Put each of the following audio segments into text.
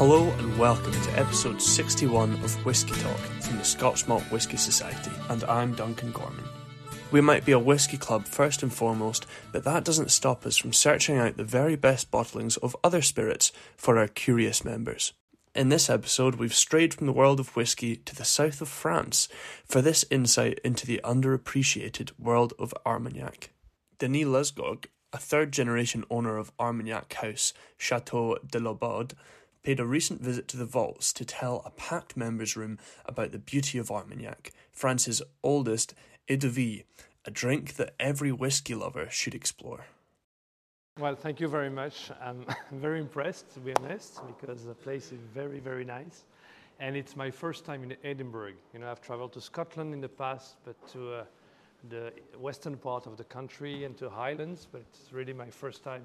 Hello and welcome to episode 61 of Whisky Talk from the Scotch Malt Whisky Society, and I'm Duncan Gorman. We might be a whisky club first and foremost, but that doesn't stop us from searching out the very best bottlings of other spirits for our curious members. In this episode, we've strayed from the world of whisky to the south of France for this insight into the underappreciated world of Armagnac. Denis Lesgourgues, a third generation owner of Armagnac House, Chateau de Laubade, paid a recent visit to the vaults to tell a packed members' room about the beauty of Armagnac, France's oldest eau de vie, a drink that every whisky lover should explore. Well, thank you very much. I'm very impressed, to be honest, because the place is very, very nice. And it's my first time in Edinburgh. You know, I've traveled to Scotland in the past, but to uh, the western part of the country and to Highlands, but it's really my first time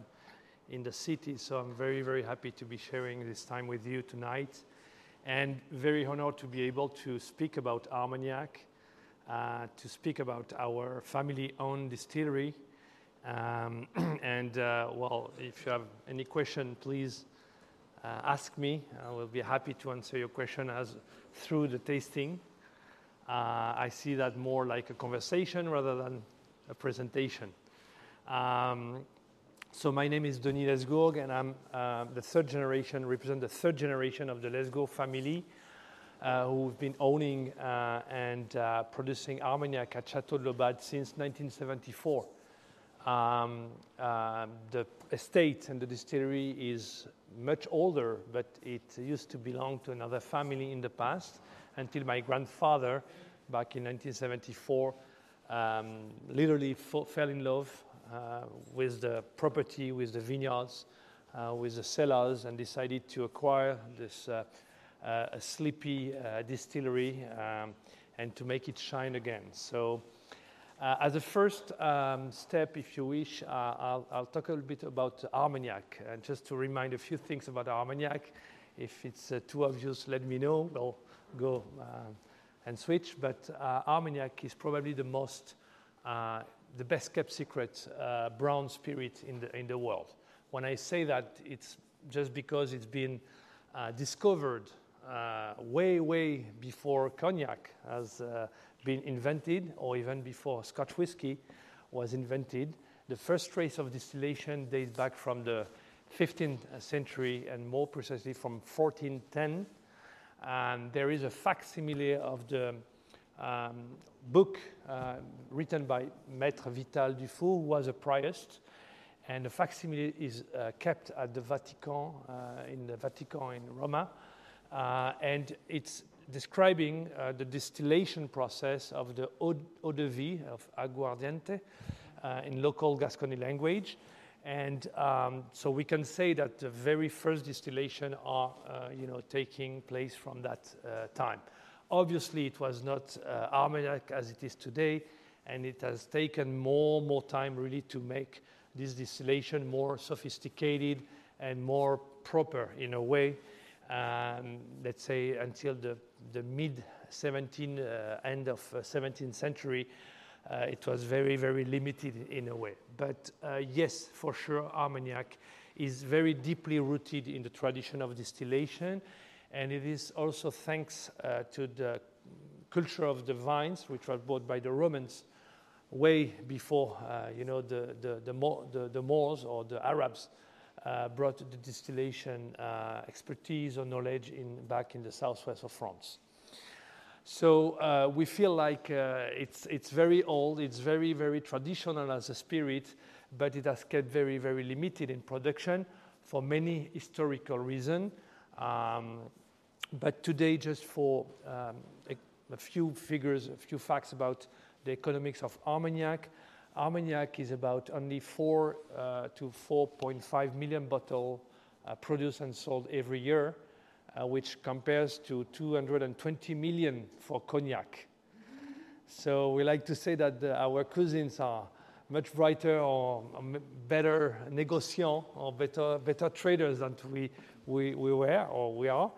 in the city. So I'm very, very happy to be sharing this time with you tonight and very honored to be able to speak about Armagnac, uh, to speak about our family owned distillery. Um, and uh, well, if you have any question, please uh, ask me. I will be happy to answer your question as through the tasting. Uh, I see that more like a conversation rather than a presentation. Um, so my name is Denis Lesgourgues, and I'm uh, the third generation, represent the third generation of the Lesgourgues family, uh, who've been owning uh, and uh, producing Armagnac at Chateau de Laubade since 1974. Um, uh, the estate and the distillery is much older, but it used to belong to another family in the past until my grandfather, back in 1974, um, literally fell in love with the property, with the vineyards, uh, with the cellars, and decided to acquire this uh, sleepy distillery um, and to make it shine again. So. Uh, as a first um, step, if you wish, uh, I'll, I'll, talk a little bit about Armagnac. And just to remind a few things about Armagnac, if it's uh, too obvious, let me know. We'll go and switch. But Armagnac is probably the most the best kept secret uh, brown spirit in the, in the world. When I say that, it's just because it's been uh, discovered uh, way, way before cognac has uh, been invented, or even before Scotch whiskey was invented. The first trace of distillation dates back from the 15th century and more precisely from 1410. And there is a facsimile of the um, book uh, written by Maître Vital Dufour, who was a priest. And the facsimile is uh, kept at the Vatican, uh, in the Vatican in Roma. Uh, and it's describing uh, the distillation process of the eau, de vie, of aguardiente, uh, in local Gascony language. And um, so we can say that the very first distillation are, you know, taking place from that time. Obviously, it was not uh, Armagnac as it is today, and it has taken more and more time really to make this distillation more sophisticated and more proper in a way. Um, let's say until the, the mid 17 uh, end of uh, 17th century, uh, it was very very limited in a way. But uh, yes, for sure, Armagnac is very deeply rooted in the tradition of distillation and it is also thanks uh, to the culture of the vines, which was brought by the Romans way before, uh, you know, the, the, the, the, the, Moors or the Arabs uh, brought the distillation uh, expertise or knowledge in, back in the southwest of France. So uh, we feel like uh, it's, it's very old, it's very, very traditional as a spirit, but it has kept very, very limited in production for many historical reasons. Um, but today, just for um, a, a, few figures, a few facts about the economics of Armagnac. Armagnac is about only 4 uh, to 4.5 million bottles uh, produced and sold every year, uh, which compares to 220 million for cognac. So we like to say that the, our cousins are much brighter or better negociants or better, better traders than we, we, we were or we are.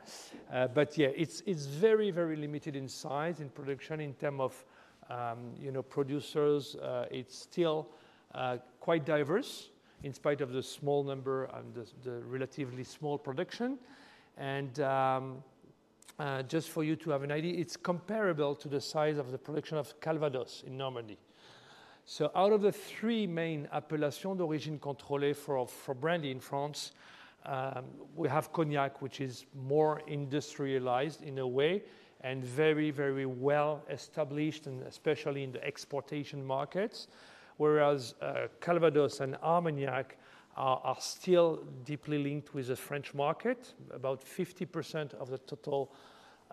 Uh, but yeah, it's, it's very, very limited in size, in production, in terms of um, you know, producers. Uh, it's still uh, quite diverse in spite of the small number and the, the relatively small production. And um, uh, just for you to have an idea, it's comparable to the size of the production of Calvados in Normandy. So out of the three main appellations d'origine contrôlée for, brandy in France, um, we have cognac, which is more industrialized in a way and very, very well established, and especially in the exportation markets, whereas uh, Calvados and Armagnac are, still deeply linked with the French market. About 50% of the total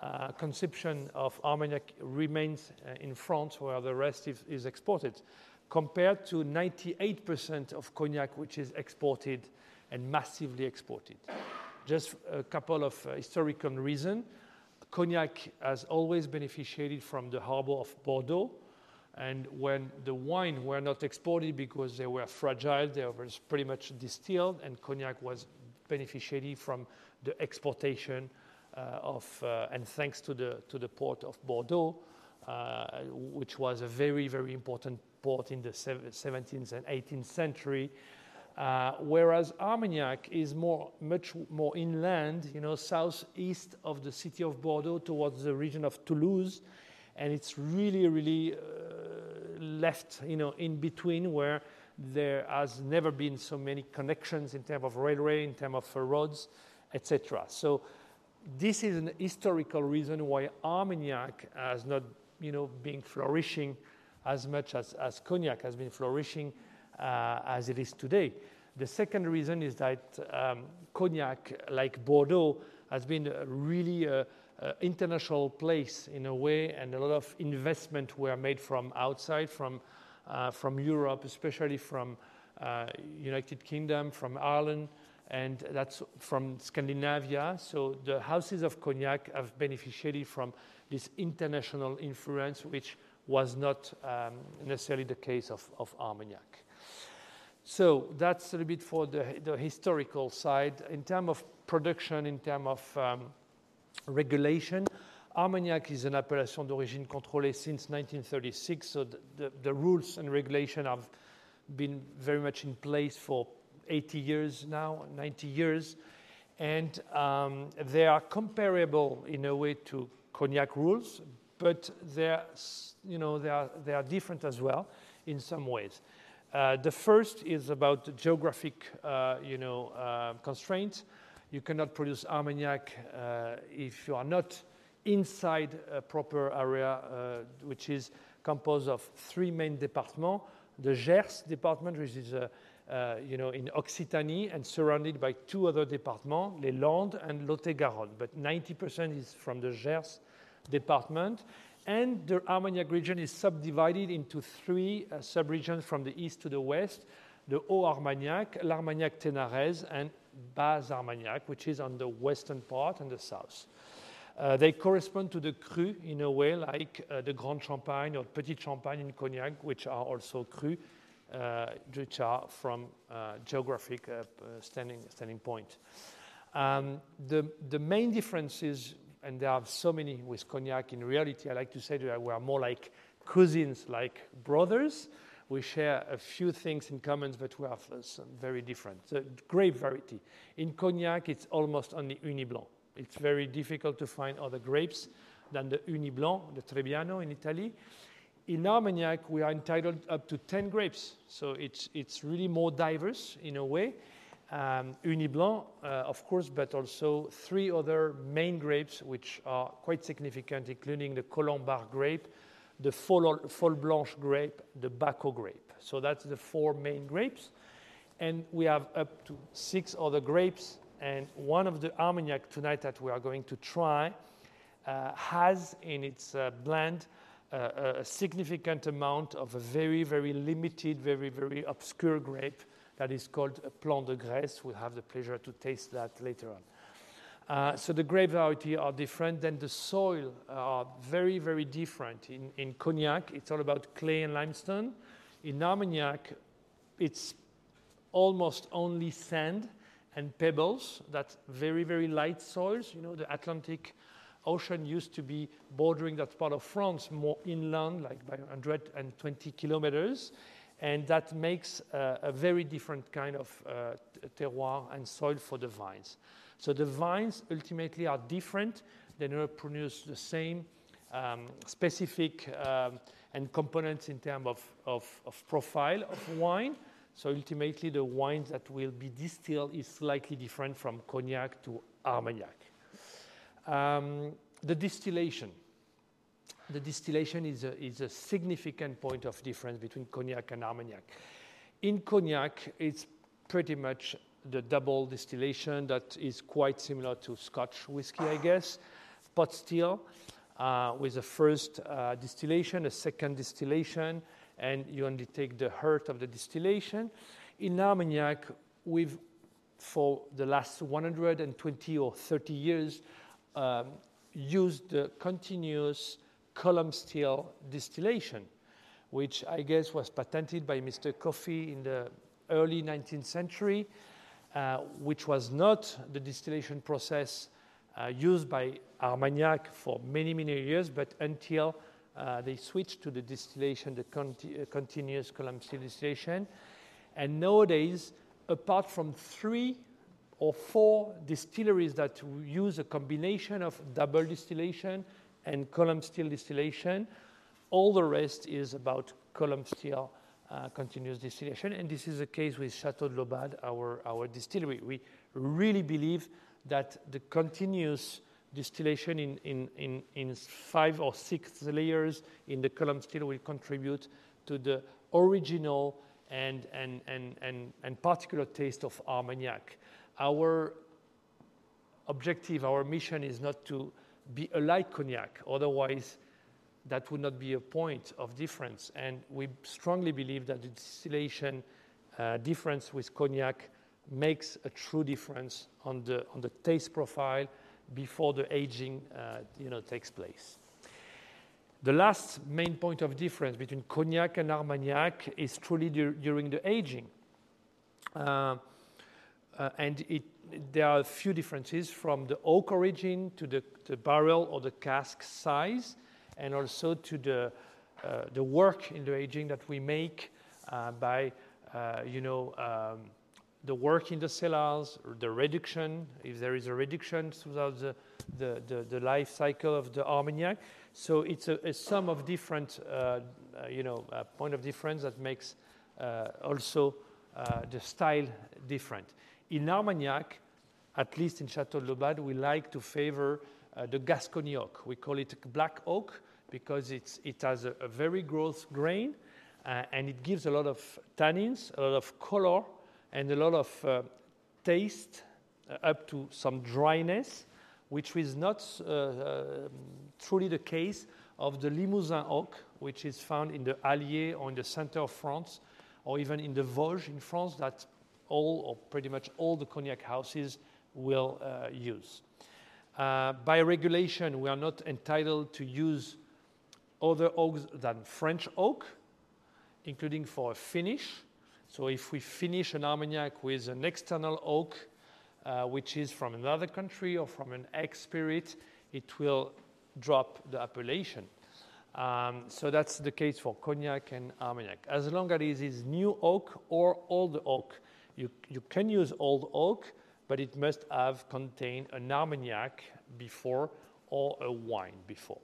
uh, consumption of Armagnac remains uh, in France, where the rest is, is exported, compared to 98% of cognac, which is exported and massively exported. Just a couple of uh, historical reasons. Cognac has always benefited from the harbor of Bordeaux, and when the wine were not exported because they were fragile, they were pretty much distilled, and cognac was beneficiary from the exportation of, uh, and thanks to the, to the port of Bordeaux, uh, which was a very, very important port in the 17th and 18th century, uh, whereas Armagnac is more, much more inland, you know, southeast of the city of Bordeaux towards the region of Toulouse, and it's really, really uh, left, you know, in between where there has never been so many connections in terms of railway, in terms of uh, roads, etc. So this is an historical reason why Armagnac has not, you know, been flourishing as much as, as cognac has been flourishing uh, as it is today. The second reason is that um, cognac, like Bordeaux, has been really uh, uh, international place in a way, and a lot of investment were made from outside, from, uh, from Europe, especially from uh, United Kingdom, from Ireland, and that's from Scandinavia. So the houses of cognac have benefited from this international influence, which was not um, necessarily the case of, of Armagnac. So that's a little bit for the, the historical side. In terms of production, in terms of um, regulation, Armagnac is an appellation d'origine contrôlée since 1936, so the, the, the, rules and regulation have been very much in place for 80 years now, 90 years, and um, they are comparable in a way to cognac rules, but they're, you know, they are, they are different as well in some ways. Uh, the first is about geographic, uh, you know, uh, constraints. You cannot produce Armagnac uh, if you are not inside a proper area, uh, which is composed of three main departments. The Gers department, which is, uh, you know, in Occitanie and surrounded by two other departments, Les Landes and Lot-et-Garonne. But 90% is from the Gers department. And the Armagnac region is subdivided into three uh, subregions from the east to the west the Haut-Armagnac, l'Armagnac Ténarèze, and Bas-Armagnac, which is on the western part and the south. Uh, they correspond to the cru in a way, like uh, the Grand Champagne or Petit Champagne in Cognac, which are also cru, uh, which are from uh, geographic uh, standing, point. Um, the, the main difference is and there are so many with cognac. In reality, I like to say that we are more like cousins, like brothers. We share a few things in common, but we are very different. The grape variety. In cognac, it's almost only Ugni Blanc. It's very difficult to find other grapes than the Ugni Blanc, the Trebbiano in Italy. In Armagnac, we are entitled up to 10 grapes, so it's, it's really more diverse in a way um, Ugni uh, of course, but also three other main grapes which are quite significant, including the Colombard grape, the Folle Blanche grape, the Baco grape. So that's the four main grapes. And we have up to six other grapes. And one of the Armagnac tonight that we are going to try uh, has in its uh, blend uh, a significant amount of a very, very limited, very, very obscure grape that is called a Plant de Graisse. We'll have the pleasure to taste that later on. Uh, so the grape variety are different. Then the soil are very, very different. In, in Cognac, it's all about clay and limestone. In Armagnac, it's almost only sand and pebbles. That's very, very light soils. You know, the Atlantic Ocean used to be bordering that part of France, more inland, like by 120 kilometers and that makes uh, a very different kind of uh, terroir and soil for the vines. So the vines ultimately are different. They don't produce the same um, specific um, and components in terms of, of, of profile of wine. So ultimately, the wines that will be distilled is slightly different from cognac to Armagnac. Um, the distillation. The distillation is a, is a significant point of difference between cognac and Armagnac. In cognac, it's pretty much the double distillation that is quite similar to Scotch whiskey, I guess, pot still, uh, with a first uh, distillation, a second distillation, and you only take the heart of the distillation. In Armagnac, we've, for the last 120 or 30 years, um, used the continuous column still distillation, which I guess was patented by Mr. Coffey in the early 19th century, uh, which was not the distillation process uh, used by Armagnac for many, many years, but until uh, they switched to the distillation, the conti uh, continuous column still distillation. And nowadays, apart from three or four distilleries that use a combination of double distillation and column still distillation, all the rest is about column still uh, continuous distillation. And this is the case with Chateau de Laubade, our, our distillery. We really believe that the continuous distillation in, in, in, in five or six layers in the column still will contribute to the original and, and, and, and, and particular taste of Armagnac. Our objective, our mission is not to be a cognac, otherwise that would not be a point of difference. And we strongly believe that the distillation uh, difference with cognac makes a true difference on the, on the taste profile before the aging uh, you know, takes place. The last main point of difference between cognac and Armagnac is truly dur during the aging. Uh, uh, and it, there are a few differences from the oak origin to the, the barrel or the cask size and also to the, uh, the work in the aging that we make uh, by, uh, you know, um, the work in the cellars, the reduction, if there is a reduction throughout the, the, the, the life cycle of the Armagnac. So it's a, a sum of different, uh, uh, you know, point of difference that makes also the style different. In Armagnac, at least in Chateau de Laubade, we like to favor uh, the Gascony oak. We call it black oak because it has a, a very gross grain uh, and it gives a lot of tannins, a lot of color, and a lot of uh, taste uh, up to some dryness, which is not uh, uh, truly the case of the Limousin oak, which is found in the Allier or in the center of France, or even in the Vosges in France, that all or pretty much all the cognac houses will uh, use. Uh, by regulation, we are not entitled to use other oaks than French oak, including for a finish. So if we finish an Armagnac with an external oak, uh, which is from another country or from an ex spirit, it will drop the appellation. Um, so that's the case for cognac and Armagnac. As long as it is new oak or old oak, you, you can use old oak, but it must have contained an Armagnac before or a wine before.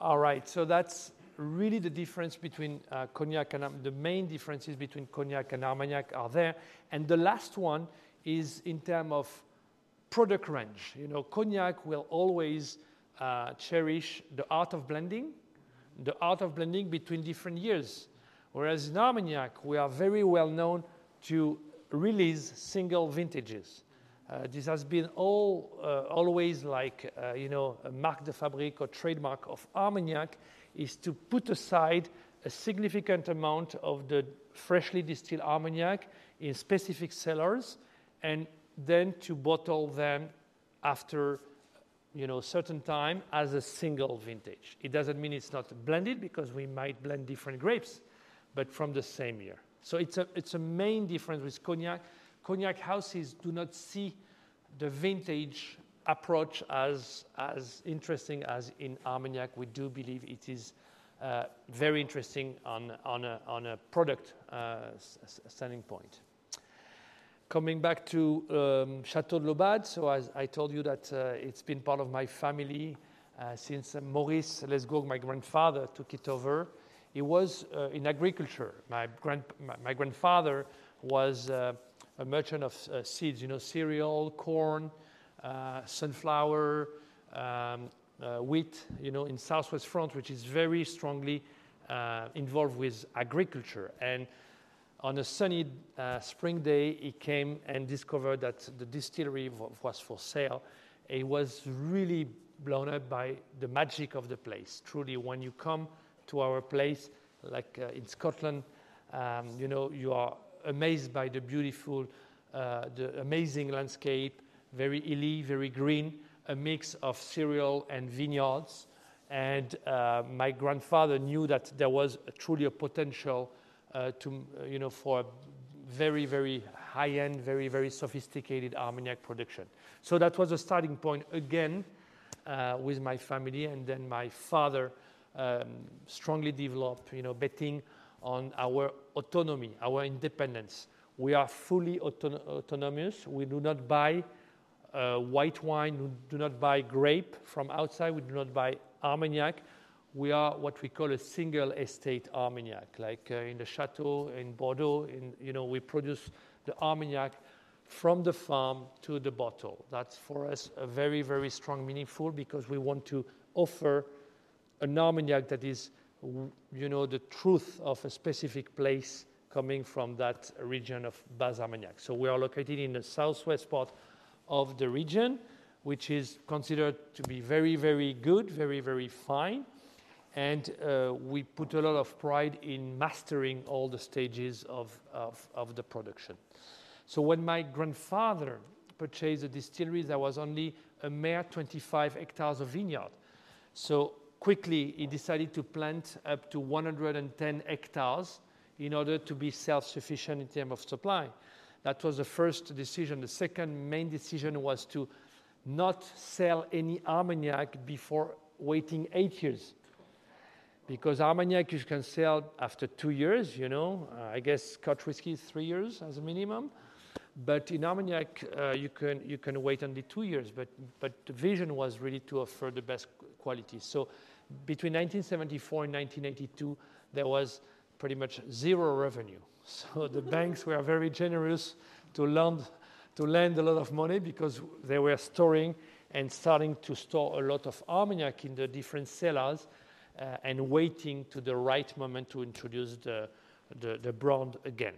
All right, so that's really the difference between uh, cognac and the main differences between cognac and Armagnac are there. And the last one is in terms of product range. You know, cognac will always uh, cherish the art of blending, the art of blending between different years. Whereas in Armagnac, we are very well known to release single vintages. Uh, this has been all, uh, always like, uh, you know, a marque de fabrique or trademark of Armagnac is to put aside a significant amount of the freshly distilled Armagnac in specific cellars and then to bottle them after you know certain time as a single vintage. It doesn't mean it's not blended because we might blend different grapes, but from the same year. So it's a, it's a main difference with cognac. Cognac houses do not see the vintage approach as, as interesting as in Armagnac. We do believe it is uh, very interesting on, on, a, on a product uh, standing point. coming back to um, Chateau de Laubade, so as I told you that uh, it's been part of my family uh, since Maurice Lesgourgues, my grandfather, took it over. He was uh, in agriculture. My, grand, my, my grandfather was uh, a merchant of uh, seeds, you know, cereal, corn, sunflower, um, wheat, you know, in Southwest France, which is very strongly involved with agriculture. And on a sunny uh, spring day, he came and discovered that the distillery was for sale. He was really blown up by the magic of the place. Truly, when you come to our place, like uh, in Scotland, um, you know, you are amazed by the beautiful, uh, the amazing landscape, very hilly, very green, a mix of cereal and vineyards. And uh, my grandfather knew that there was a, truly a potential uh, to, uh, you know, for very, very high-end, very, very sophisticated Armagnac production. So that was a starting point again uh, with my family, and then my father um, strongly develop, you know, betting on our autonomy, our independence. We are fully auton- autonomous. We do not buy uh, white wine, we do not buy grape from outside, we do not buy Armagnac we are what we call a single estate Armagnac. Like uh, in the chateau in Bordeaux, in, you know, we produce the Armagnac from the farm to the bottle. That's for us a very, very strong meaningful because we want to offer an Armagnac that is, you know, the truth of a specific place coming from that region of Bas Armagnac. So we are located in the southwest part of the region, which is considered to be very, very good, very, very fine and uh, we put a lot of pride in mastering all the stages of, of, of, the production. So when my grandfather purchased the distillery, there was only a mere 25 hectares of vineyard. So quickly, he decided to plant up to 110 hectares in order to be self-sufficient in terms of supply. That was the first decision. The second main decision was to not sell any Armagnac before waiting eight years because Armagnac you can sell after two years, you know. Uh, I guess Scotch whiskey is three years as a minimum. But in Armagnac, uh, you, can, you can wait only two years. But, but the vision was really to offer the best quality. So between 1974 and 1982, there was pretty much zero revenue. So the banks were very generous to lend, to lend a lot of money because they were storing and starting to store a lot of Armagnac in the different cellars uh, and waiting to the right moment to introduce the, the, the brand again.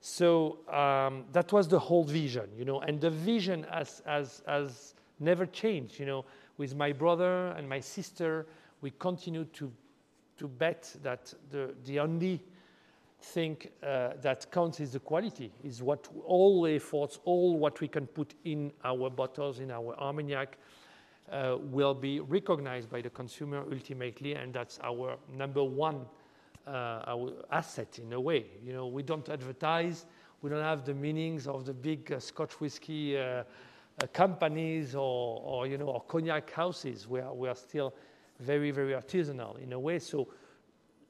So um, that was the whole vision, you know, and the vision has, has, has never changed, you know. With my brother and my sister, we continue to, to bet that the, the only thing uh, that counts is the quality, is what all the efforts, all what we can put in our bottles, in our Armagnac, uh, will be recognized by the consumer ultimately, and that's our number one uh, our asset in a way. You know, we don't advertise, we don't have the meanings of the big uh, Scotch whiskey uh, companies or, or, you know, or cognac houses. We are, we are still very, very artisanal in a way. So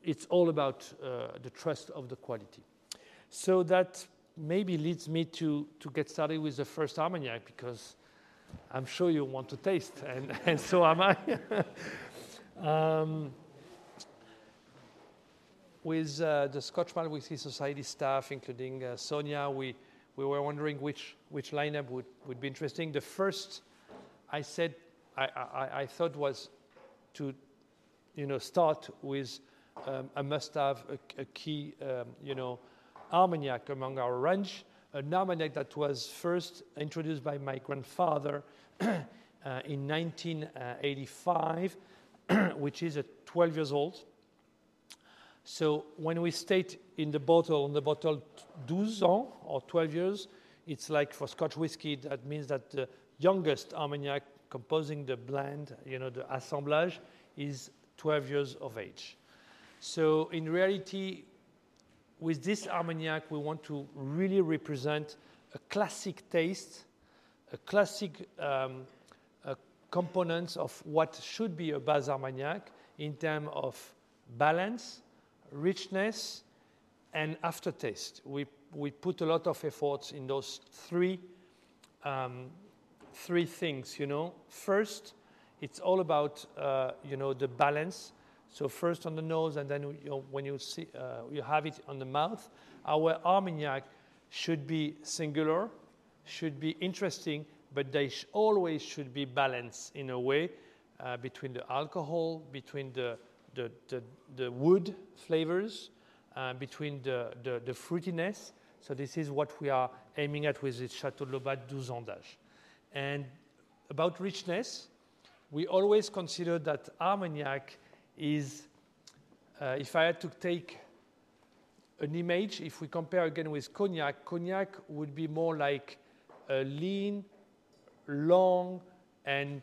it's all about uh, the trust of the quality. So that maybe leads me to, to get started with the first Armagnac because I'm sure you want to taste, and, and so am I. um, with uh, the Scotch Malt Whisky Society staff, including uh, Sonia, we, we were wondering which, which lineup would, would be interesting. The first I said, I, I, I thought was to you know, start with um, a must-have, a, a, key, um, you know, Armagnac among our range an Armagnac that was first introduced by my grandfather uh, in 1985, which is a 12 years old. So when we state in the bottle, on the bottle, 12 ans or 12 years, it's like for Scotch whiskey, that means that the youngest Armagnac composing the blend, you know, the assemblage, is 12 years of age. So in reality, with this Armagnac, we want to really represent a classic taste, a classic um, components of what should be a Bas Armagnac in terms of balance, richness, and aftertaste. We, we put a lot of efforts in those three, um, three things, you know. First, it's all about, uh, you know, the balance. So first on the nose, and then you know, when you, see, uh, you have it on the mouth. Our Armagnac should be singular, should be interesting, but they sh always should be balanced in a way uh, between the alcohol, between the, the, the, the wood flavors, uh, between the, the, the, fruitiness. So this is what we are aiming at with this Chateau de Laubade 12 ans d'âge. And about richness, we always consider that Armagnac is, uh, if I had to take an image, if we compare again with Cognac, Cognac would be more like a lean, long, and,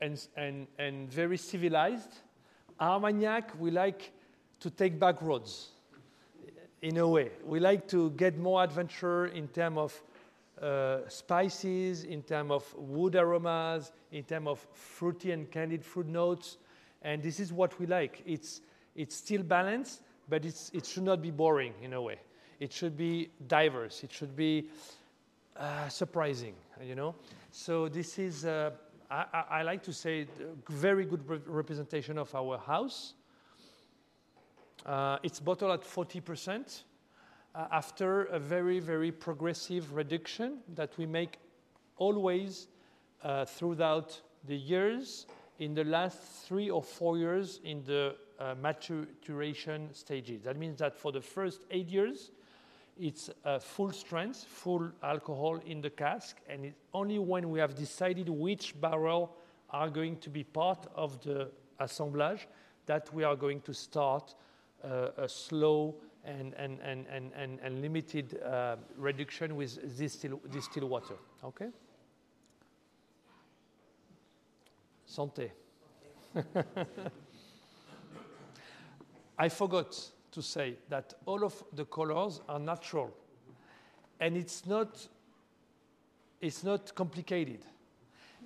and, and, and very civilized. Armagnac, we like to take back roads in a way. We like to get more adventure in terms of uh, spices, in terms of wood aromas, in terms of fruity and candied fruit notes. And this is what we like. It's, it's still balanced, but it's, it should not be boring in a way. It should be diverse. It should be uh, surprising, you know? So this is, uh, I, I, like to say, very good re representation of our house. Uh, it's bottled at 40% uh, after a very, very progressive reduction that we make always uh, throughout the years in the last three or four years in the uh, maturation stages. That means that for the first eight years, it's uh, full strength, full alcohol in the cask, and it's only when we have decided which barrel are going to be part of the assemblage that we are going to start uh, a slow and, and, and, and, and, and limited uh, reduction with distilled, distilled water. Okay? Santé. I forgot to say that all of the colors are natural. And it's not, it's not complicated.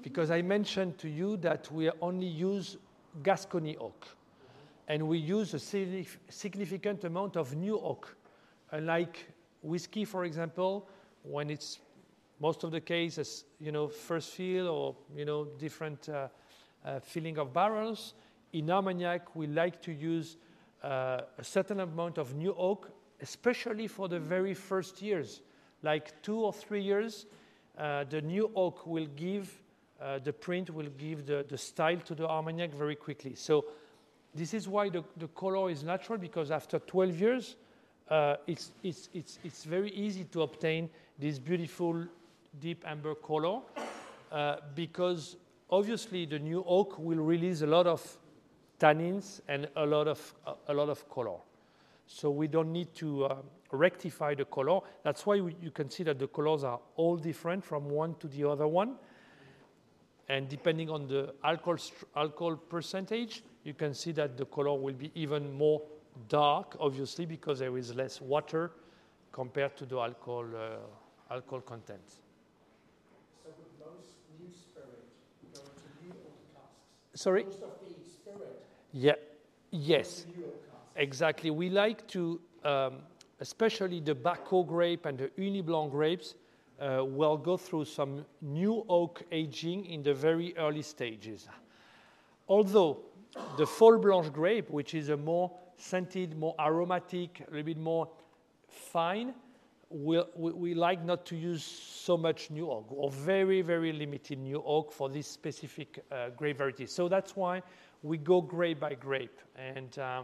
Because I mentioned to you that we only use Gascony oak. And we use a significant amount of new oak. Unlike whiskey, for example, when it's most of the cases, you know, first fill or, you know, different uh, uh, filling of barrels, in Armagnac, we like to use uh, a certain amount of new oak, especially for the very first years. Like two or three years, uh, the new oak will give, uh, the print will give the, the style to the Armagnac very quickly. So this is why the, the color is natural, because after 12 years, uh, it's, it's, it's, it's very easy to obtain this beautiful deep amber color uh, because obviously the new oak will release a lot of tannins and a lot of, a lot of color. So we don't need to uh, rectify the color. That's why we, you can see that the colors are all different from one to the other one. And depending on the alcohol, alcohol percentage, you can see that the color will be even more dark, obviously, because there is less water compared to the alcohol, uh, alcohol content. So most new spirit go into new casks? Sorry? Most of the spirit yeah. Yes. Exactly. We like to, um, especially the Baco grape and the Ugni Blanc grapes, uh, will go through some new oak aging in the very early stages. Although the Folle Blanche grape, which is a more scented, more aromatic, a little bit more fine, we'll, we, we, like not to use so much new oak or very, very limited new oak for this specific uh, grape variety. So that's why we go grape by grape. And uh,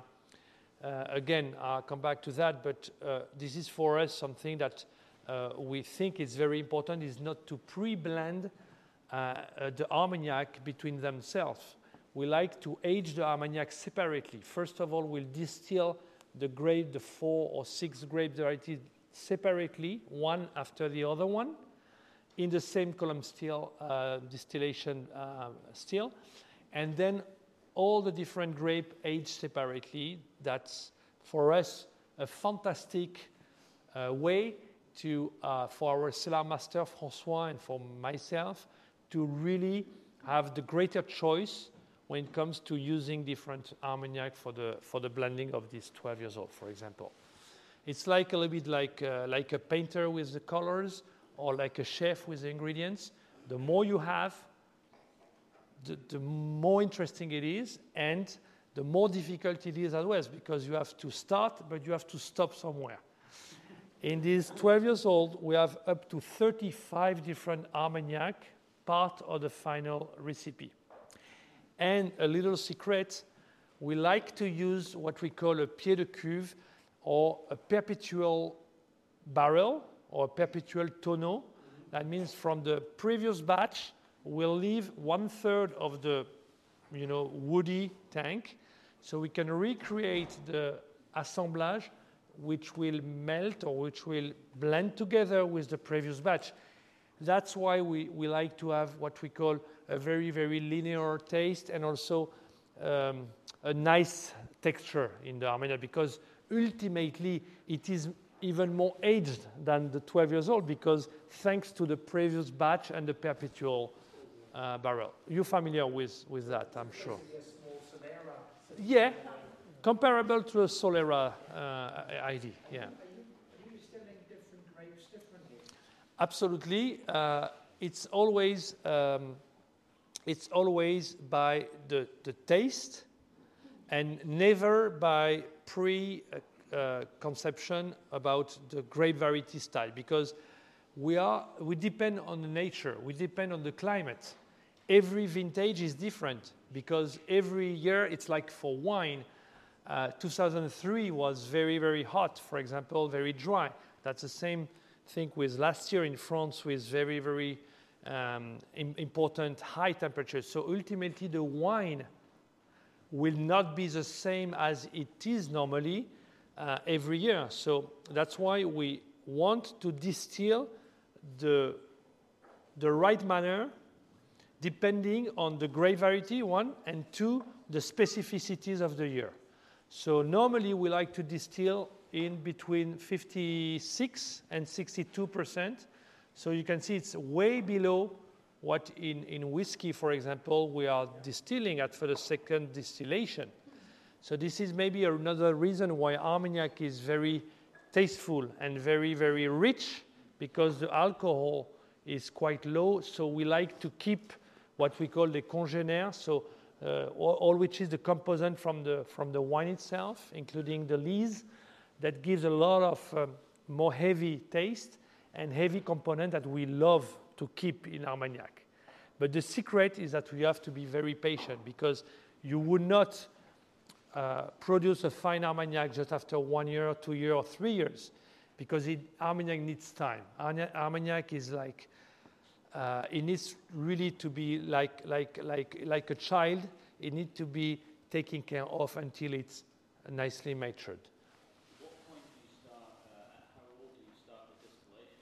uh, again, I'll come back to that, but uh, this is for us something that uh, we think is very important is not to pre-blend uh, uh, the Armagnac between themselves. We like to age the Armagnac separately. First of all, we'll distill the grape, the four or six grape varieties separately, one after the other one, in the same column still, distillation still. And then all the different grape aged separately. That's for us a fantastic uh, way to, uh, for our cellar master Francois and for myself to really have the greater choice when it comes to using different Armagnac for the, for the blending of these 12 years old, for example. It's like a little bit like, uh, like a painter with the colors or like a chef with the ingredients. The more you have, the, the more interesting it is, and the more difficult it is as well, because you have to start, but you have to stop somewhere. In these 12 years old, we have up to 35 different Armagnac, part of the final recipe. And a little secret, we like to use what we call a pied de cuve or a perpetual barrel or a perpetual tonneau. That means from the previous batch, we'll leave one third of the you know, woody tank so we can recreate the assemblage which will melt or which will blend together with the previous batch. That's why we, we like to have what we call a very, very linear taste and also um, a nice texture in the Armagnac because ultimately it is even more aged than the 12 years old because thanks to the previous batch and the perpetual uh, barrel. You're familiar with, with that, I'm sure. Yeah, comparable to a Solera uh, ID. Yeah. Are you, distilling different grapes differently? Absolutely. Uh, it's always um, it's always by the, the taste and never by pre uh, uh, conception about the grape variety style because we are we depend on the nature we depend on the climate every vintage is different because every year it's like for wine uh, 2003 was very, very hot, for example, very dry. That's the same thing with last year in France with very, very um, important high temperatures. So ultimately, the wine will not be the same as it is normally uh, every year. So that's why we want to distill the, the right manner depending on the grape variety, one, and two, the specificities of the year. So normally we like to distill in between 56 and 62 percent. So you can see it's way below what in, in whiskey, for example, we are distilling at for the second distillation. So this is maybe another reason why Armagnac is very tasteful and very, very rich because the alcohol is quite low. So we like to keep what we call the congénère. So uh, all, all, which is the component from the, from the wine itself, including the lees, that gives a lot of um, more heavy taste and heavy component that we love to keep in Armagnac. But the secret is that we have to be very patient because you would not uh, produce a fine Armagnac just after one year, two years, or three years because it, Armagnac needs time. Armagnac is like uh, it needs really to be like, like, like, like a child. It needs to be taken care of until it's nicely matured. What point do you start, uh, how old do you start the distillation?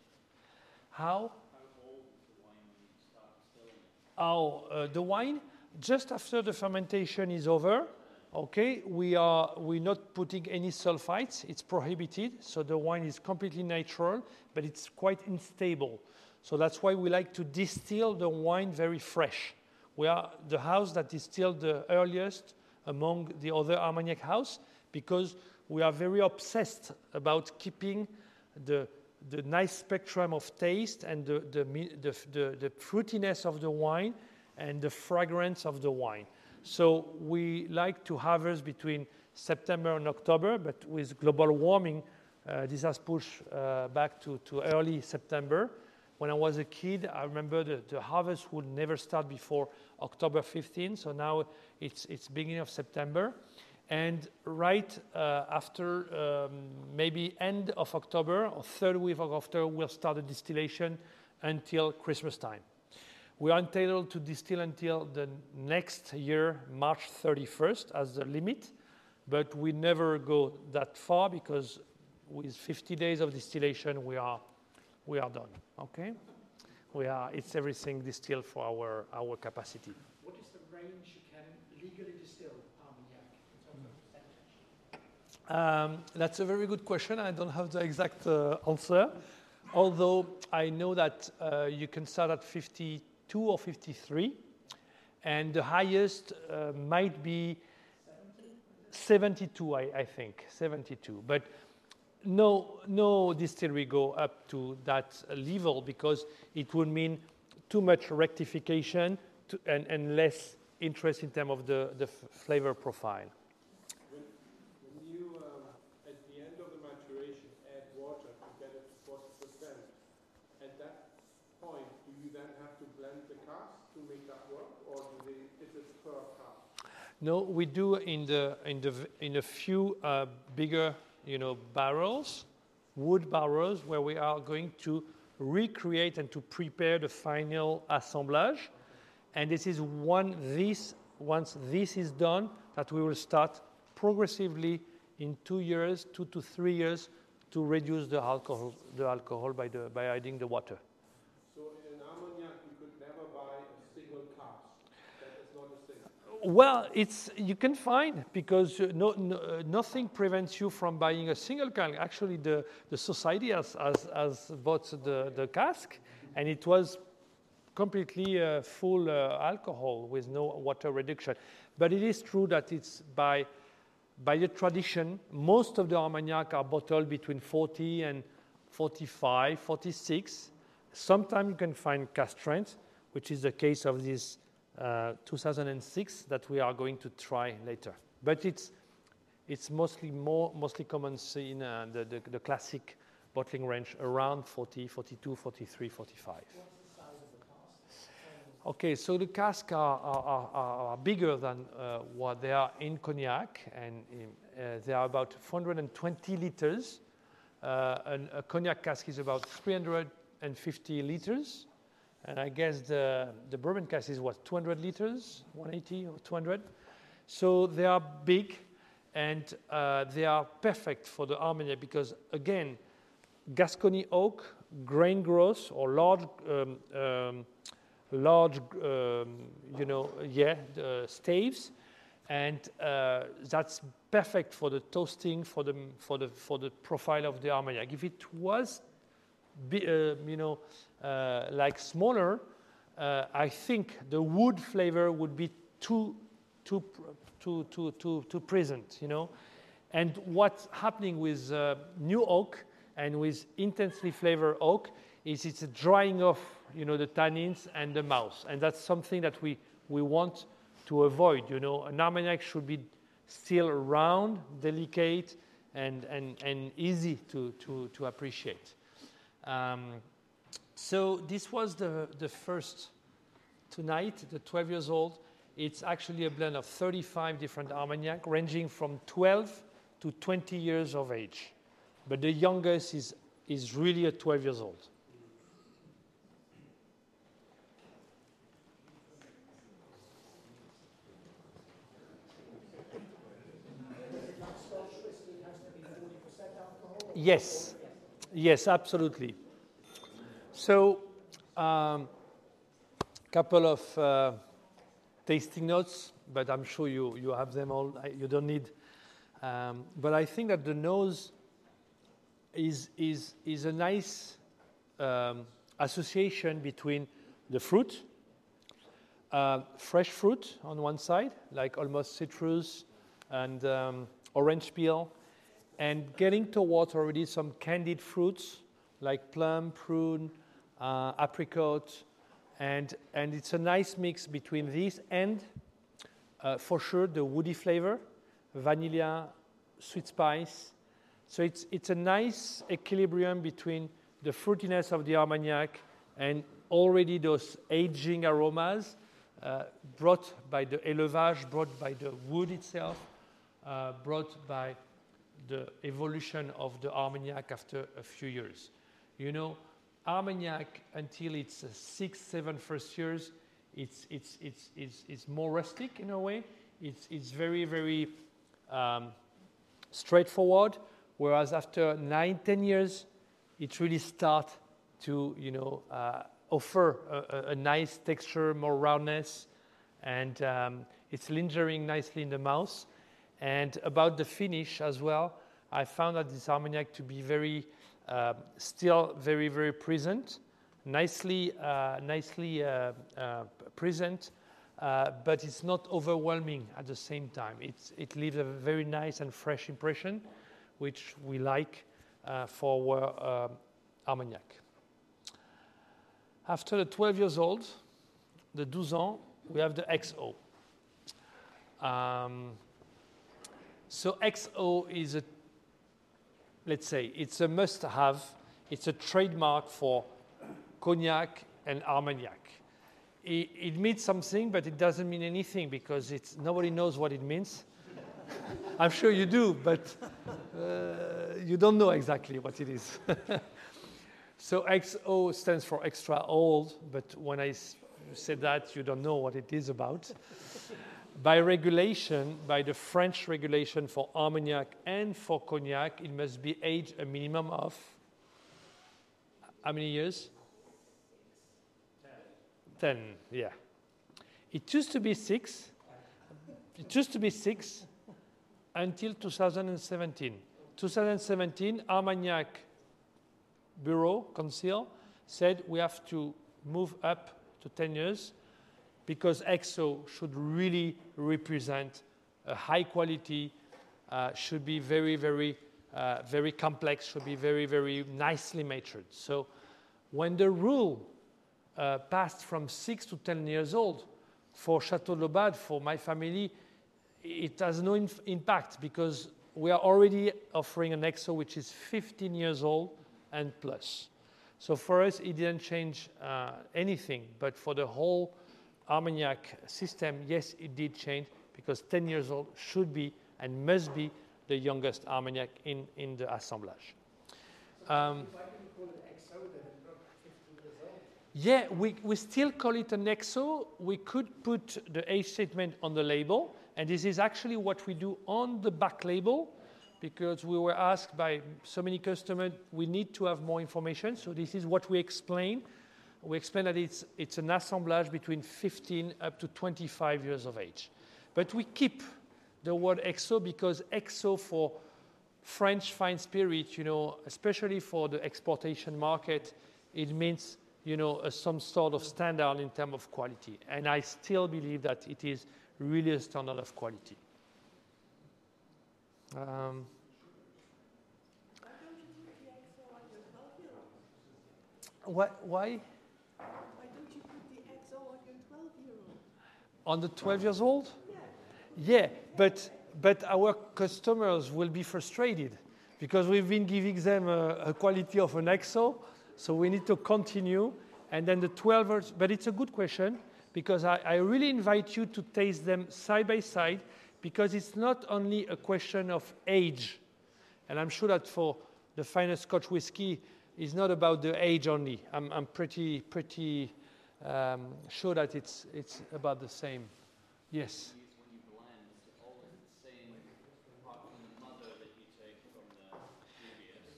How? How old is the wine start distilling? Oh, uh, the wine, just after the fermentation is over, okay, we are we're not putting any sulfites. It's prohibited, so the wine is completely natural, but it's quite unstable. So that's why we like to distill the wine very fresh. We are the house that distilled the earliest among the other Armagnac house because we are very obsessed about keeping the, the nice spectrum of taste and the, the, the, the, the fruitiness of the wine and the fragrance of the wine. So we like to harvest between September and October, but with global warming, uh, this has pushed uh, back to, to early September. When I was a kid, I remember the, the harvest would never start before October 15, so now it's, it's beginning of September. And right uh, after um, maybe end of October or third week of October, we'll start the distillation until Christmas time. We are entitled to distill until the next year, March 31st, as the limit, but we never go that far because with 50 days of distillation, we are we are done. Okay? We are, it's everything distilled for our, our capacity. What is the range you can legally distill Armagnac in terms of percentage? Um, that's a very good question. I don't have the exact uh, answer. Although I know that uh, you can start at 52 or 53, and the highest uh, might be 72, I, I think, 72. But no, no distillery go up to that level because it would mean too much rectification to, and, and less interest in terms of the, flavor profile. When, when you, um, at the end of the maturation, add water to get it to 40%, at that point, do you then have to blend the cask to make that work, or they, is it per cask? No, we do in the in the in a few uh, bigger, you know, barrels, wood barrels, where we are going to recreate and to prepare the final assemblage. And this is one this once this is done that we will start progressively in two years, two to three years, to reduce the alcohol the alcohol by the by adding the water. So in Armagnac, you could never buy a single cask. That is not a thing. Well, it's you can find because uh, no, no, uh, nothing prevents you from buying a single can. Actually, the, the society has, has, has bought the, the cask, and it was completely uh, full uh, alcohol with no water reduction. But it is true that it's by by the tradition, most of the Armagnac are bottled between 40 and 45, 46. Sometimes you can find cask strength, which is the case of this 2006 that we are going to try later. But it's, it's mostly more mostly common in uh, the, the, the classic bottling range around 40, 42, 43, 45. Okay, so the casks are, are, are, are bigger than uh, what they are in cognac, and in, uh, they are about 420 liters. Uh, and a cognac cask is about 350 liters. And I guess the, the bourbon cask is what, 200 liters, 180 or 200? So they are big and uh, they are perfect for the Armagnac because, again, Gascony oak, grain growth or large, um, um, large, um, you know, yeah, staves, and uh, that's perfect for the toasting, for the for the for the profile of the Armagnac. If it was, uh, you know, like smaller, uh, I think the wood flavor would be too too too too too too present, you know. And what's happening with uh, new oak and with intensely flavored oak is it's drying off, you know, the tannins and the mouth, and that's something that we we want to avoid. You know, an Armagnac should be still round, delicate, and and and easy to to to appreciate. Um, so this was the the first tonight, the 12 years old. It's actually a blend of 35 different Armagnac, ranging from 12 to 20 years of age. But the youngest is, is really at 12 years old. Yes, yes, absolutely. So, um, couple of uh, tasting notes, but I'm sure you, you have them all. You don't need. Um, but I think that the nose is, is, is a nice um, association between the fruit, uh, fresh fruit on one side, like almost citrus and um, orange peel, and getting towards already some candied fruits like plum, prune, uh, apricot, and, and it's a nice mix between these and, uh, for sure, the woody flavor, vanilla, sweet spice. So it's, it's a nice equilibrium between the fruitiness of the Armagnac and already those aging aromas uh, brought by the élevage, brought by the wood itself, uh, brought by the evolution of the Armagnac after a few years. You know, Armagnac until its uh, six, seven first years, it's, it's, it's, it's, it's more rustic in a way. It's, it's very, very um, straightforward. Whereas after nine, ten years, it really starts to, you know, uh, offer a, a, a nice texture, more roundness, and um, it's lingering nicely in the mouth. And about the finish as well, I found that this Armagnac to be very, still very, very present, nicely, uh, nicely uh, uh, present, but it's not overwhelming at the same time. It leaves a very nice and fresh impression, which we like for uh, Armagnac. After the 12 years old, the 12 ans, we have the XO. Um, so XO is a, let's say, it's a must-have. It's a trademark for cognac and Armagnac. It, it, means something, but it doesn't mean anything because it's, nobody knows what it means. I'm sure you do, but uh, you don't know exactly what it is. so XO stands for extra old, but when I said that, you don't know what it is about. By regulation, by the French regulation for Armagnac and for Cognac, it must be aged a minimum of how many years? Ten. Ten, yeah. It used to be six. It used to be six until 2017. 2017, Armagnac Bureau, Council, said we have to move up to 10 years because XO should really represent a high quality, uh, should be very, very, uh, very complex, should be very, very nicely matured. So when the rule uh, passed from six to 10 years old for Chateau Laubade, for my family, it has no impact because we are already offering an XO which is 15 years old and plus. So for us, it didn't change uh, anything, but for the whole Armagnac system, yes, it did change because 10 years old should be and must be the youngest Armagnac in, in the assemblage. Um, yeah, we, we still call it an XO. We could put the age statement on the label, and this is actually what we do on the back label because we were asked by so many customers, we need to have more information. So this is what we explain. We explain that it's, it's an assemblage between 15 up to 25 years of age. But we keep the word exo because exo for French fine spirit, you know, especially for the exportation market, it means, you know, some sort of standard in terms of quality. And I still believe that it is really a standard of quality. Um, what? Why don't you put the XO on your 12 year old? On the 12 years old? Yeah. But, but our customers will be frustrated because we've been giving them a, a quality of an XO, so we need to continue. And then the 12 years, but it's a good question because I, I really invite you to taste them side by side because it's not only a question of age. And I'm sure that for the finest Scotch whiskey, it's not about the age only. I'm, I'm pretty, pretty um, sure that it's, it's about the same. Yes?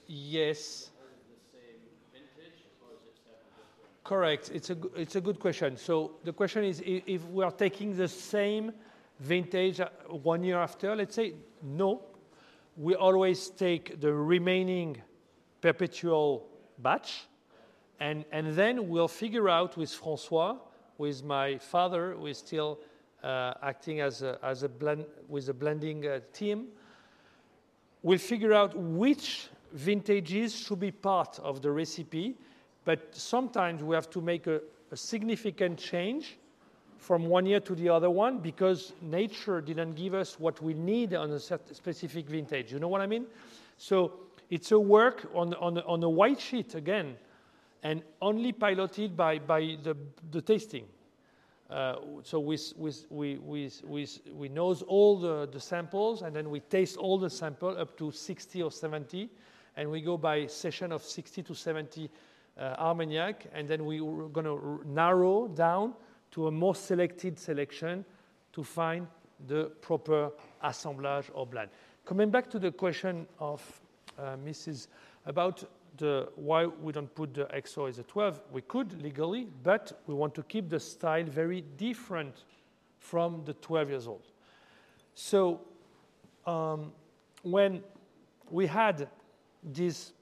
Yes. Correct. It's a, it's a good question. So the question is if we are taking the same vintage uh, one year after, let's say, no. We always take the remaining perpetual batch, and, and then we'll figure out with Francois, with my father, who is still uh, acting as a, as a blend, with a blending uh, team, we'll figure out which vintages should be part of the recipe, but sometimes we have to make a, a significant change from one year to the other one because nature didn't give us what we need on a specific vintage. You know what I mean? So it's a work on, on, on a white sheet again, and only piloted by, by the, the tasting. Uh, so we, we, we, we, we, we knows all the, the samples, and then we taste all the sample up to 60 or 70, and we go by session of 60 to 70 uh, Armagnac, and then we we're going to narrow down to a more selected selection to find the proper assemblage or blend. Coming back to the question of uh, Mrs. about the why we don't put the XO as a 12, we could legally, but we want to keep the style very different from the 12 years old. So um, when we had this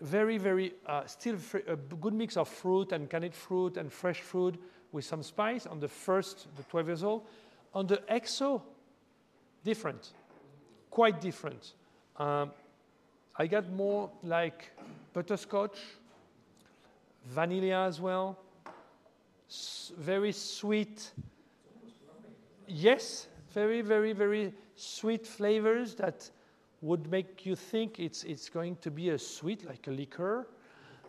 very, very uh, still a good mix of fruit and candied fruit and fresh fruit with some spice on the first, the 12 years old. On the XO, different, quite different. Um, I got more like butterscotch, vanilla as well, S- very sweet. Yes, very, very, very sweet flavors that would make you think it's, it's going to be a sweet, like a liquor,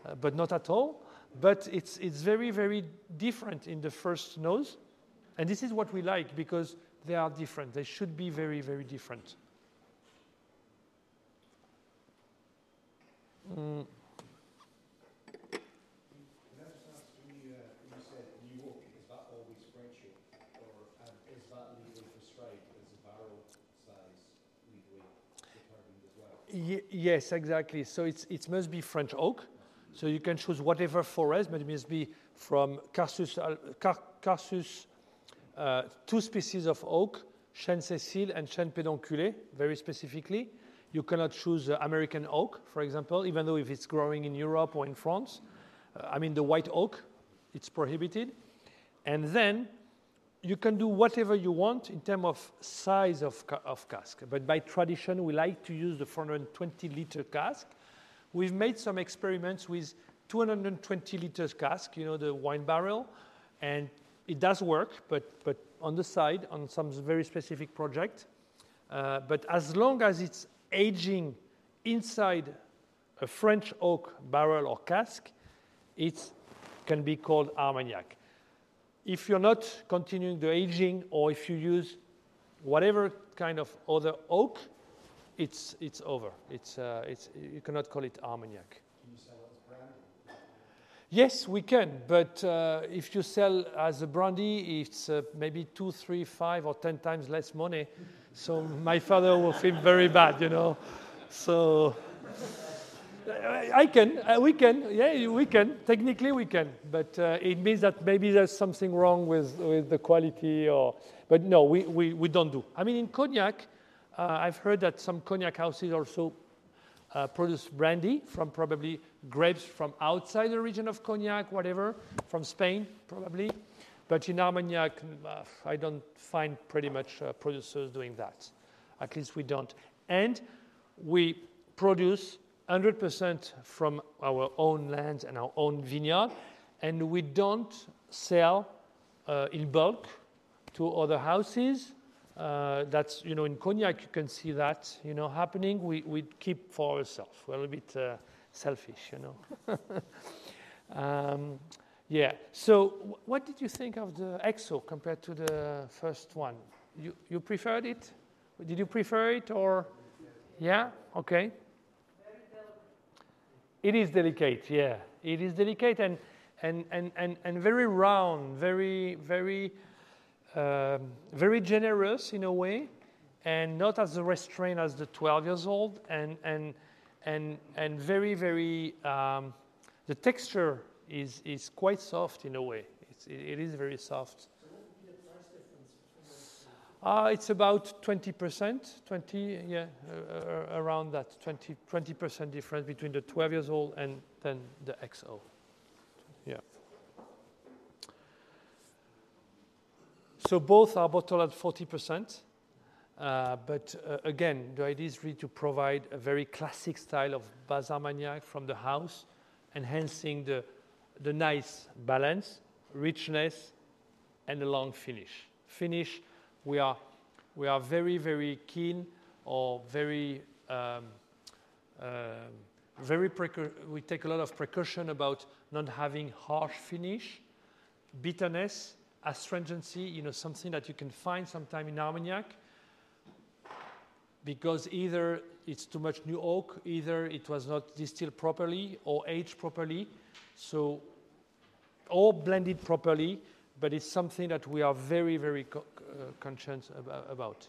uh, but not at all. But it's, it's very, very different in the first nose. And this is what we like because they are different. They should be very, very different. Mm. Can I just ask, when you, uh, when you said new oak, is that always French oak? Or um, is that legally prescribed as a barrel size legally determined as Ye- yes, exactly. So it's, it must be French oak. So you can choose whatever forest, but it must be from Quercus, Car- Quercus uh, two species of oak, Chêne sessile and Chêne pédonculé, very specifically. You cannot choose uh, American oak, for example, even though if it's growing in Europe or in France. Uh, I mean, the white oak, it's prohibited. And then you can do whatever you want in terms of size of, of cask. But by tradition, we like to use the 420 liter cask. We've made some experiments with 220 liters cask, you know, the wine barrel, and it does work, but, but on the side, on some very specific project. Uh, but as long as it's aging inside a French oak barrel or cask, it can be called Armagnac. If you're not continuing the aging, or if you use whatever kind of other oak, it's, it's over. It's, uh, it's, you cannot call it Armagnac. Can you sell it as brandy? Yes, we can, but uh, if you sell as a brandy, it's uh, maybe two, three, five, or ten times less money. So my father will feel very bad, you know. So I can, uh, we can, yeah, we can. Technically, we can, but uh, it means that maybe there's something wrong with, with the quality, or. But no, we, we, we don't do. I mean, in cognac, uh, I've heard that some cognac houses also uh, produce brandy from probably grapes from outside the region of Cognac, whatever, from Spain probably. But in Armagnac, I don't find pretty much uh, producers doing that. At least we don't. And we produce 100% from our own lands and our own vineyard, and we don't sell uh, in bulk to other houses. Uh, that's you know in cognac you can see that you know happening. We we keep for ourselves. We're a little bit uh, selfish, you know. um, yeah. So wh- what did you think of the EXO compared to the first one? You you preferred it? Did you prefer it or? Yeah. Okay. It is delicate. Yeah. It is delicate and and and and, and very round, very very um, very generous in a way, and not as restrained as the 12 years old, and and and and very very. Um, the texture is is quite soft in a way. It's, it, is very soft. Uh, it's about 20%, 20, yeah, uh, around that 20, 20% difference between the 12 years old and then the XO. Yeah. So both are bottled at 40%. Uh, but uh, again, the idea is really to provide a very classic style of Bas-Armagnac from the house, enhancing the, the nice balance, richness, and the long finish. Finish, we are, we are very, very keen or very, um, um, very we take a lot of precaution about not having harsh finish, bitterness, astringency, you know, something that you can find sometime in Armagnac because either it's too much new oak, either it was not distilled properly or aged properly, so all blended properly, but it's something that we are very, very co- uh, conscious about, about.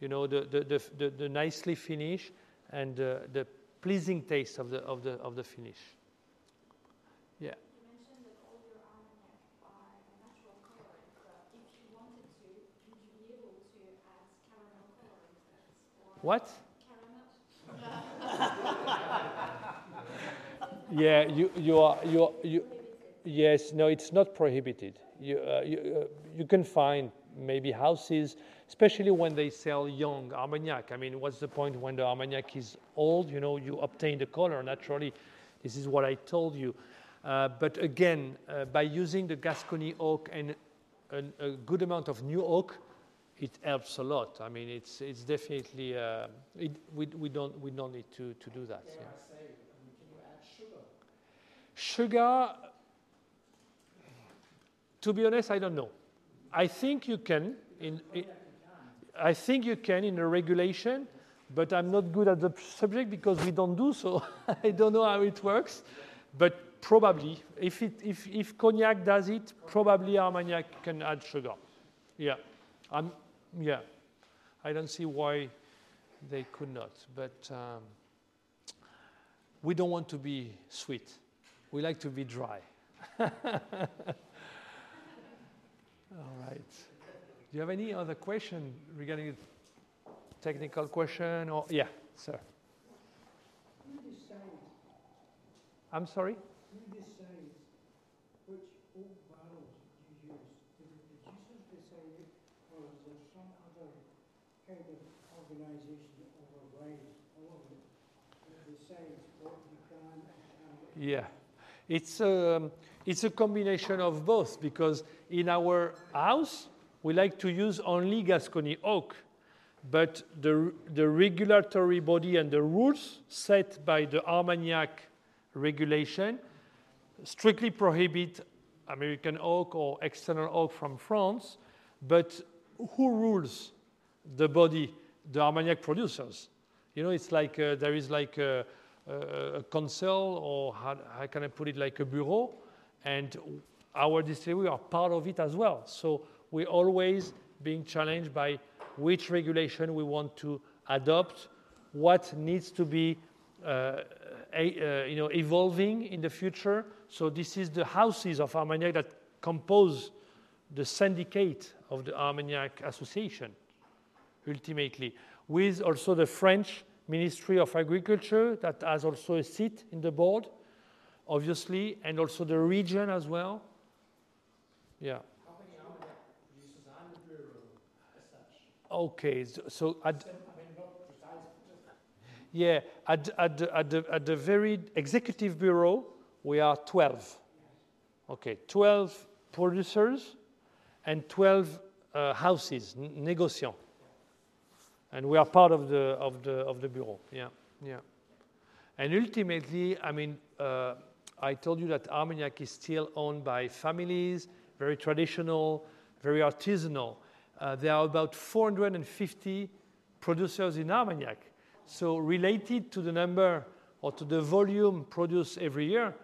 You know, the, the, the, the, nicely finish and uh, the pleasing taste of the, of, the, of the finish. Yeah. You mentioned that all your Armagnac are a natural coloring, but if you wanted to, would you be able to add caramel coloring to it? Or What? caramel? Yeah, you, you are, you, are- you, yes, no, it's not prohibited. You, uh, you, uh, you can find maybe houses, especially when they sell young Armagnac. I mean, what's the point when the Armagnac is old? You know, you obtain the color naturally. This is what I told you. Uh, but again, uh, by using the Gascony oak and an, a good amount of new oak, it helps a lot. I mean, it's, it's definitely, uh, it, we, we, don't, we don't need to, to do that. Yeah. I say, I mean, can you add sugar? Sugar, to be honest, I don't know. I think you can. In, in, I think you can in a regulation, but I'm not good at the subject because we don't do so. I don't know how it works, but probably if it, if if cognac does it, probably Armagnac can add sugar. Yeah, I'm, yeah. I don't see why they could not, but um, we don't want to be sweet. We like to be dry. All right. Do you have any other question regarding technical question or yeah, sir. Who decides, I'm sorry. who decides which oak barrels you use? Do the producers decide it, or is there some other kind of organisation that overrides all of it? Yeah. It's um, it's a combination of both because in our house we like to use only Gascony oak, but the, the regulatory body and the rules set by the Armagnac regulation strictly prohibit American oak or external oak from France, but who rules the body? The Armagnac producers. You know, it's like uh, there is like a, a, council, or how, how can I put it, like a bureau, and our distillery are part of it as well. So we're always being challenged by which regulation we want to adopt, what needs to be uh, a, uh, you know, evolving in the future. So this is the houses of Armagnac that compose the syndicate of the Armagnac Association, ultimately, with also the French Ministry of Agriculture that has also a seat in the board, obviously, and also the region as well. Yeah. Okay, so, at, I mean, not precise, yeah, at, at, at, the, at the very executive bureau, we are 12. Okay, 12 producers and 12 uh, houses, n- négociants. And we are part of the, of the, of the bureau. Yeah, yeah. And ultimately, I mean, uh, I told you that Armagnac is still owned by families, very traditional, very artisanal. Uh, there are about 450 producers in Armagnac. So, related to the number or to the volume produced every year,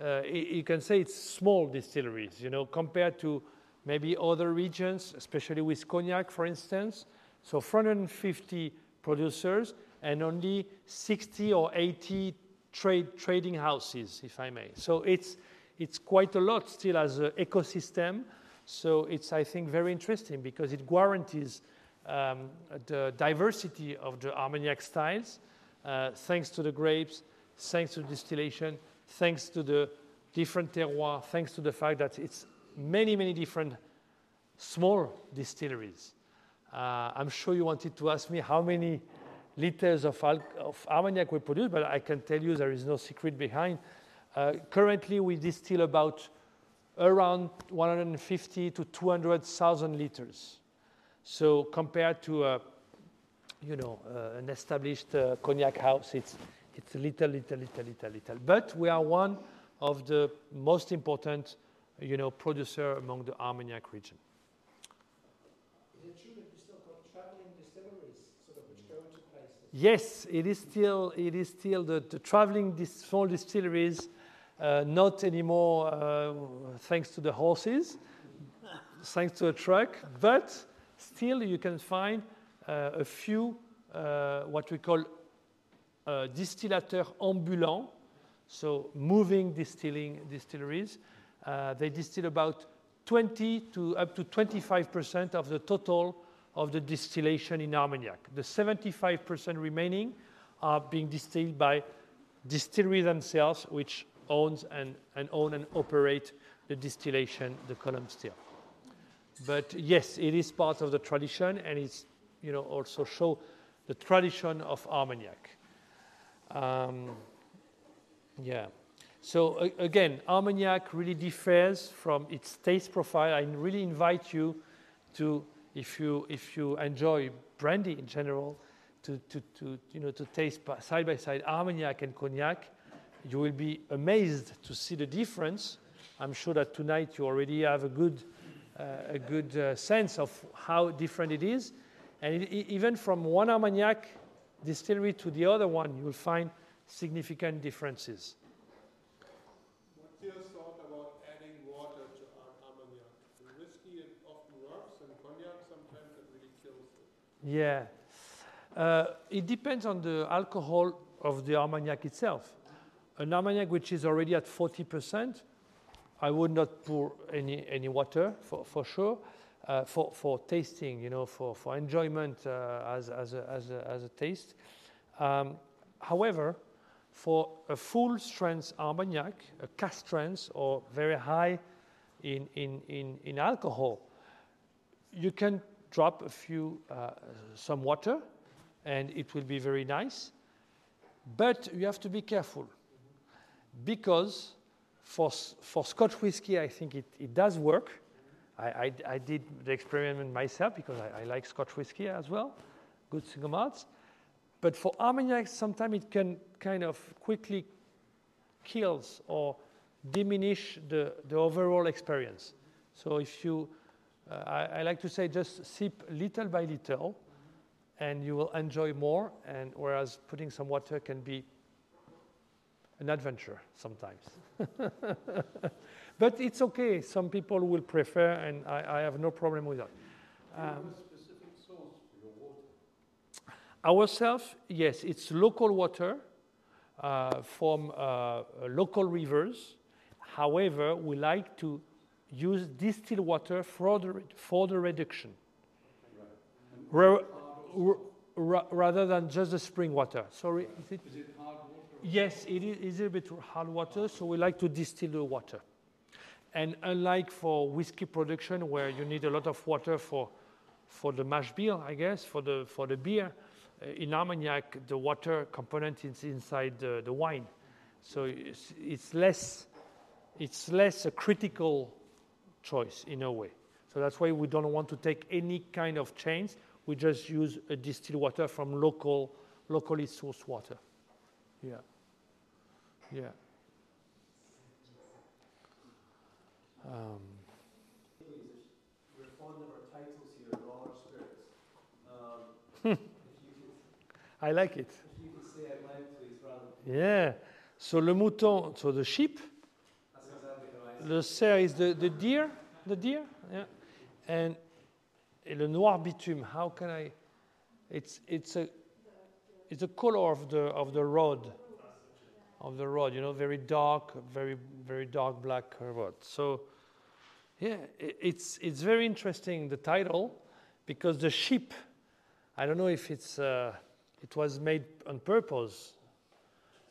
uh, you can say it's small distilleries, you know, compared to maybe other regions, especially with cognac, for instance. So 450 producers and only 60 or 80 trade, trading houses, if I may. So it's, it's quite a lot still as an ecosystem. So it's, I think, very interesting because it guarantees um, the diversity of the Armagnac styles, uh, thanks to the grapes, thanks to distillation, thanks to the different terroirs, thanks to the fact that it's many, many different small distilleries. Uh, I'm sure you wanted to ask me how many liters of, of Armagnac we produce, but I can tell you there is no secret behind. Uh, currently, we distill about around 150 to 200,000 liters. So compared to a, you know, uh, an established uh, cognac house, it's, it's little, little, little, little, little. But we are one of the most important, you know, producer among the Armagnac region. Is it true that you still got travelling distilleries, sort of which go to places? Yes, it is still, it is still the, traveling small distilleries, uh, not anymore uh, thanks to the horses, thanks to a truck, but still you can find uh, a few what we call distillateurs ambulants, so moving distilling distilleries. They distill about 20 to up to 25% of the total of the distillation in Armagnac. The 75% remaining are being distilled by distilleries themselves, which owns and, and own and operate the distillation, the column still. But yes, it is part of the tradition, and it's you know also show the tradition of Armagnac. Um, yeah. So again, Armagnac really differs from its taste profile. I really invite you to, if you if you enjoy brandy in general, to to, to you know to taste side by side Armagnac and cognac. You will be amazed to see the difference. I'm sure that tonight you already have a good uh, a good uh, sense of how different it is. And it, even from one Armagnac distillery to the other one, you will find significant differences. What's your thought about adding water to our Armagnac? In whiskey it often works, and cognac sometimes it really kills it. Yeah. Uh, it depends on the alcohol of the Armagnac itself. An Armagnac which is already at 40%, I would not pour any, any water for, for sure. Uh, for, for tasting, you know, for, for enjoyment uh, as, as, a, as, a, as a taste. Um, however, for a full strength Armagnac, a cask strength or very high in, in, in, in alcohol, you can drop a few, uh, some water, and it will be very nice. But you have to be careful because for, for Scotch whiskey, I think it, it does work. I, I, I did the experiment myself because I, I like Scotch whiskey as well, good single malts. But for Armagnac, sometimes it can kind of quickly kills or diminish the, the overall experience. So if you, I, I like to say just sip little by little and you will enjoy more. And whereas putting some water can be an adventure sometimes. but it's okay. Some people will prefer, and I, I have no problem with that. Um, specific source for your water? Ourselves, yes, it's local water uh, from uh, local rivers. However, we like to use distilled water for the, for the reduction. Ra- ra- ra- rather than just the spring water. Sorry, is it? Is it hard water? Yes, it is, is a bit hard water, so we like to distill the water. And unlike for whiskey production, where you need a lot of water for, for the mash bill, I guess, for the, for the beer, uh, in Armagnac, the water component is inside the, the wine. So it's, it's, less, it's less a critical choice in a way. So that's why we don't want to take any kind of change. We just use a distilled water from local, locally sourced water. Yeah. Yeah. Um, We're fond of our titles here, and all our spirits. Um, if, you could, I like it. if you could say it loud, please, rather. Yeah. So le mouton, so the sheep. That's exactly how I Le cerf is the, the deer. The deer. Yeah. And le noir bitume. How can I? It's it's a it's a color of the of the road. Of the road, you know, very dark, very very dark black road. So, yeah, it's it's very interesting the title, because the sheep. I don't know if it's uh, it was made on purpose.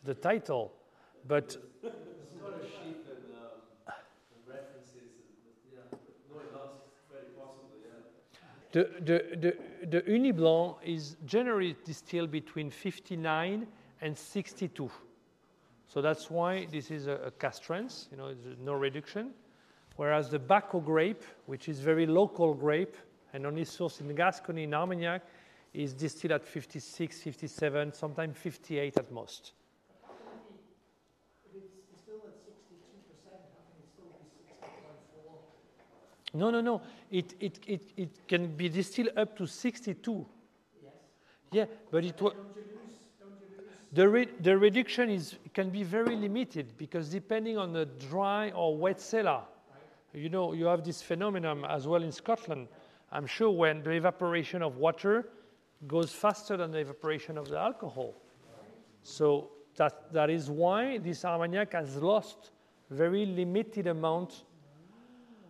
The title, but It's not a sheep and, um, and references, and, yeah, but no, that's very possibly, yeah. The, the, the, the Ugni Blanc is generally distilled between 59 and 62. So that's why this is a, a cask strength, you know, there's no reduction. Whereas the Baco grape, which is very local grape and only sourced in Gascony, in Armagnac, is distilled at 56, 57, sometimes 58 at most. How can it be, if it's distilled at sixty-two percent, how can it still be sixty point four? No, no, no. It, it, it, it can be distilled up to 62. Yes. Yeah, but it was. Don't you lose, don't you lose? The, re- the reduction is, can be very limited because depending on the dry or wet cellar, you know, you have this phenomenon as well in Scotland. I'm sure when the evaporation of water goes faster than the evaporation of the alcohol. So that, that is why this Armagnac has lost very limited amount.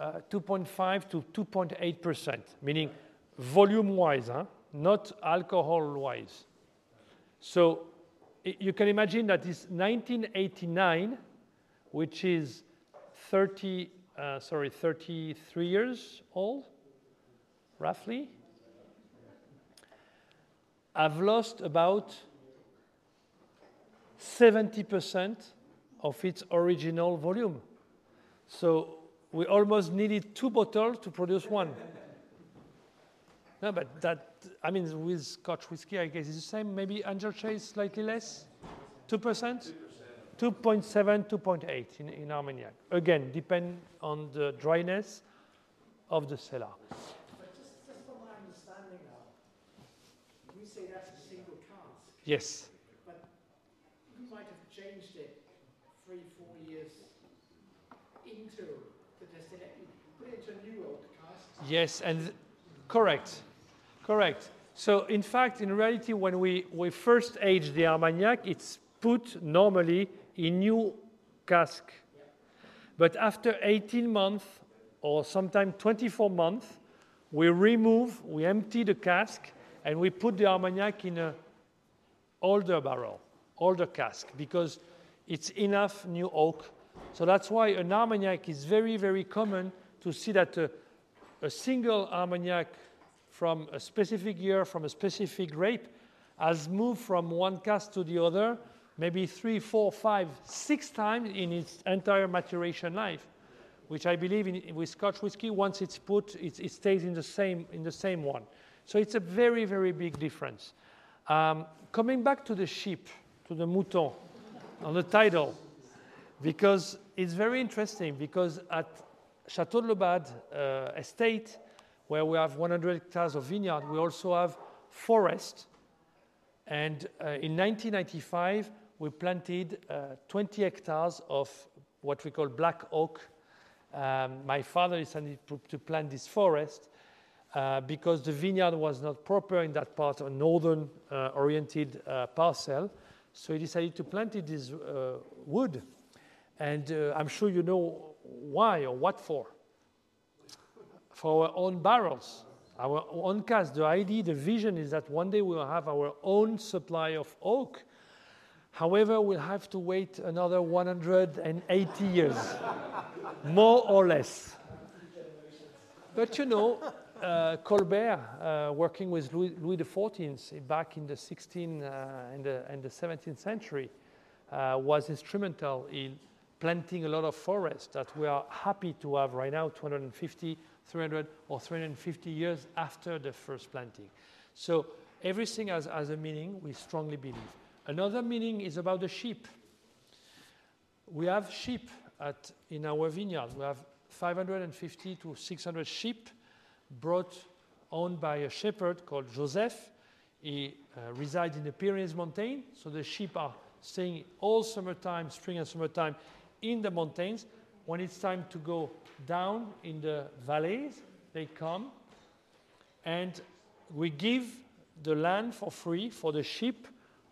2.5 to 2.8 percent, meaning volume-wise, huh? not alcohol-wise. So you can imagine that this 1989, which is 30, uh, sorry, 33 years old, roughly. I've lost about 70% of its original volume. So we almost needed two bottles to produce one. No, but that, I mean, with Scotch whiskey, I guess it's the same. Maybe Angel is slightly less? 2%? 2.7, 2.8 in, in Armagnac. Again, depend on the dryness of the cellar. But just, just from my understanding now, you say that's a single cask, Yes. but you might have changed it three, four years into the distillation, put it into a new oak cask. Yes, and correct, correct. So in fact, in reality, when we, we first age the Armagnac, it's put normally in new cask. But after 18 months or sometimes 24 months, we remove, we empty the cask, and we put the Armagnac in a older barrel, older cask, because it's enough new oak. So that's why an Armagnac is very, very common to see that a, a single Armagnac from a specific year, from a specific grape, has moved from one cask to the other, maybe three, four, five, six times in its entire maturation life, which I believe in, with Scotch whiskey, once it's put, it, it stays in the, same, in the same one. So it's a very, very big difference. Um, coming back to the sheep, to the mouton, on the title, because it's very interesting, because at Chateau de Laubade uh, estate, where we have 100 hectares of vineyard, we also have forest. And uh, in 1995, we planted uh, 20 hectares of what we call black oak. Um, my father decided to, plant this forest uh, because the vineyard was not proper in that part, a northern uh, oriented uh, parcel. So he decided to plant this wood. And I'm sure you know why or what for. For our own barrels, our own cask. The idea, the vision is that one day we'll have our own supply of oak. However, we'll have to wait another 180 years, more or less. But you know, uh, Colbert, uh, working with Louis, Louis XIV back in the 16th uh, and, the, and the 17th century, uh, was instrumental in planting a lot of forests that we are happy to have right now, 250, 300, or 350 years after the first planting. So everything has, has a meaning, we strongly believe. Another meaning is about the sheep. We have sheep at, in our vineyard. We have 550 to 600 sheep brought, owned by a shepherd called Joseph. He uh, resides in the Pyrenees mountain, so the sheep are staying all summertime, spring and summertime, in the mountains. When it's time to go down in the valleys, they come, and we give the land for free for the sheep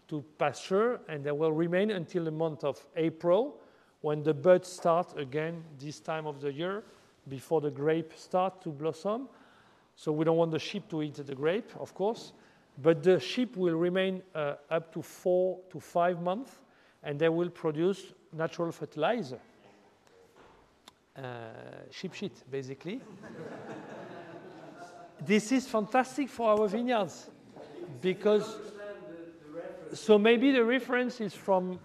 to pasture, and they will remain until the month of April, when the buds start again this time of the year, before the grape start to blossom. So we don't want the sheep to eat the grape, of course, but the sheep will remain uh, up to four to five months, and they will produce natural fertilizer. Uh, sheep shit, basically. this is fantastic for our vineyards because the, so maybe the reference is from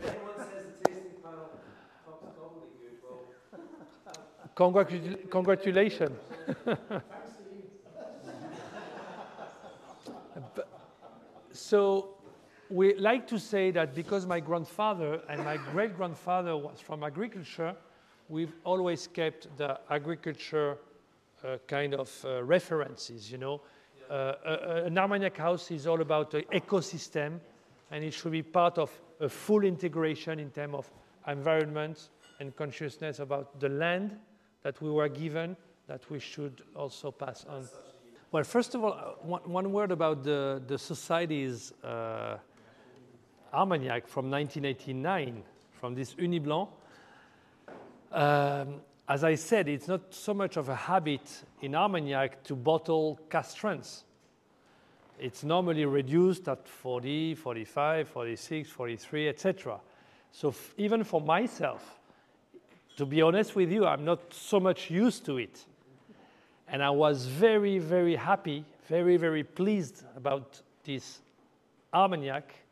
congratu- congratulations. So we like to say that because my grandfather and my great grandfather was from agriculture, we've always kept the agriculture uh, kind of uh, references, you know. Uh, an Armagnac house is all about the ecosystem, and it should be part of a full integration in terms of environment and consciousness about the land that we were given that we should also pass on. Well, first of all, uh, one, one word about the, the societies. Armagnac from 1989, from this Ugni Blanc. Um, as I said, it's not so much of a habit in Armagnac to bottle strengths. It's normally reduced at 40, 45, 46, 43, etc. So f- even for myself, to be honest with you, I'm not so much used to it. And I was very, very happy, very, very pleased about this Armagnac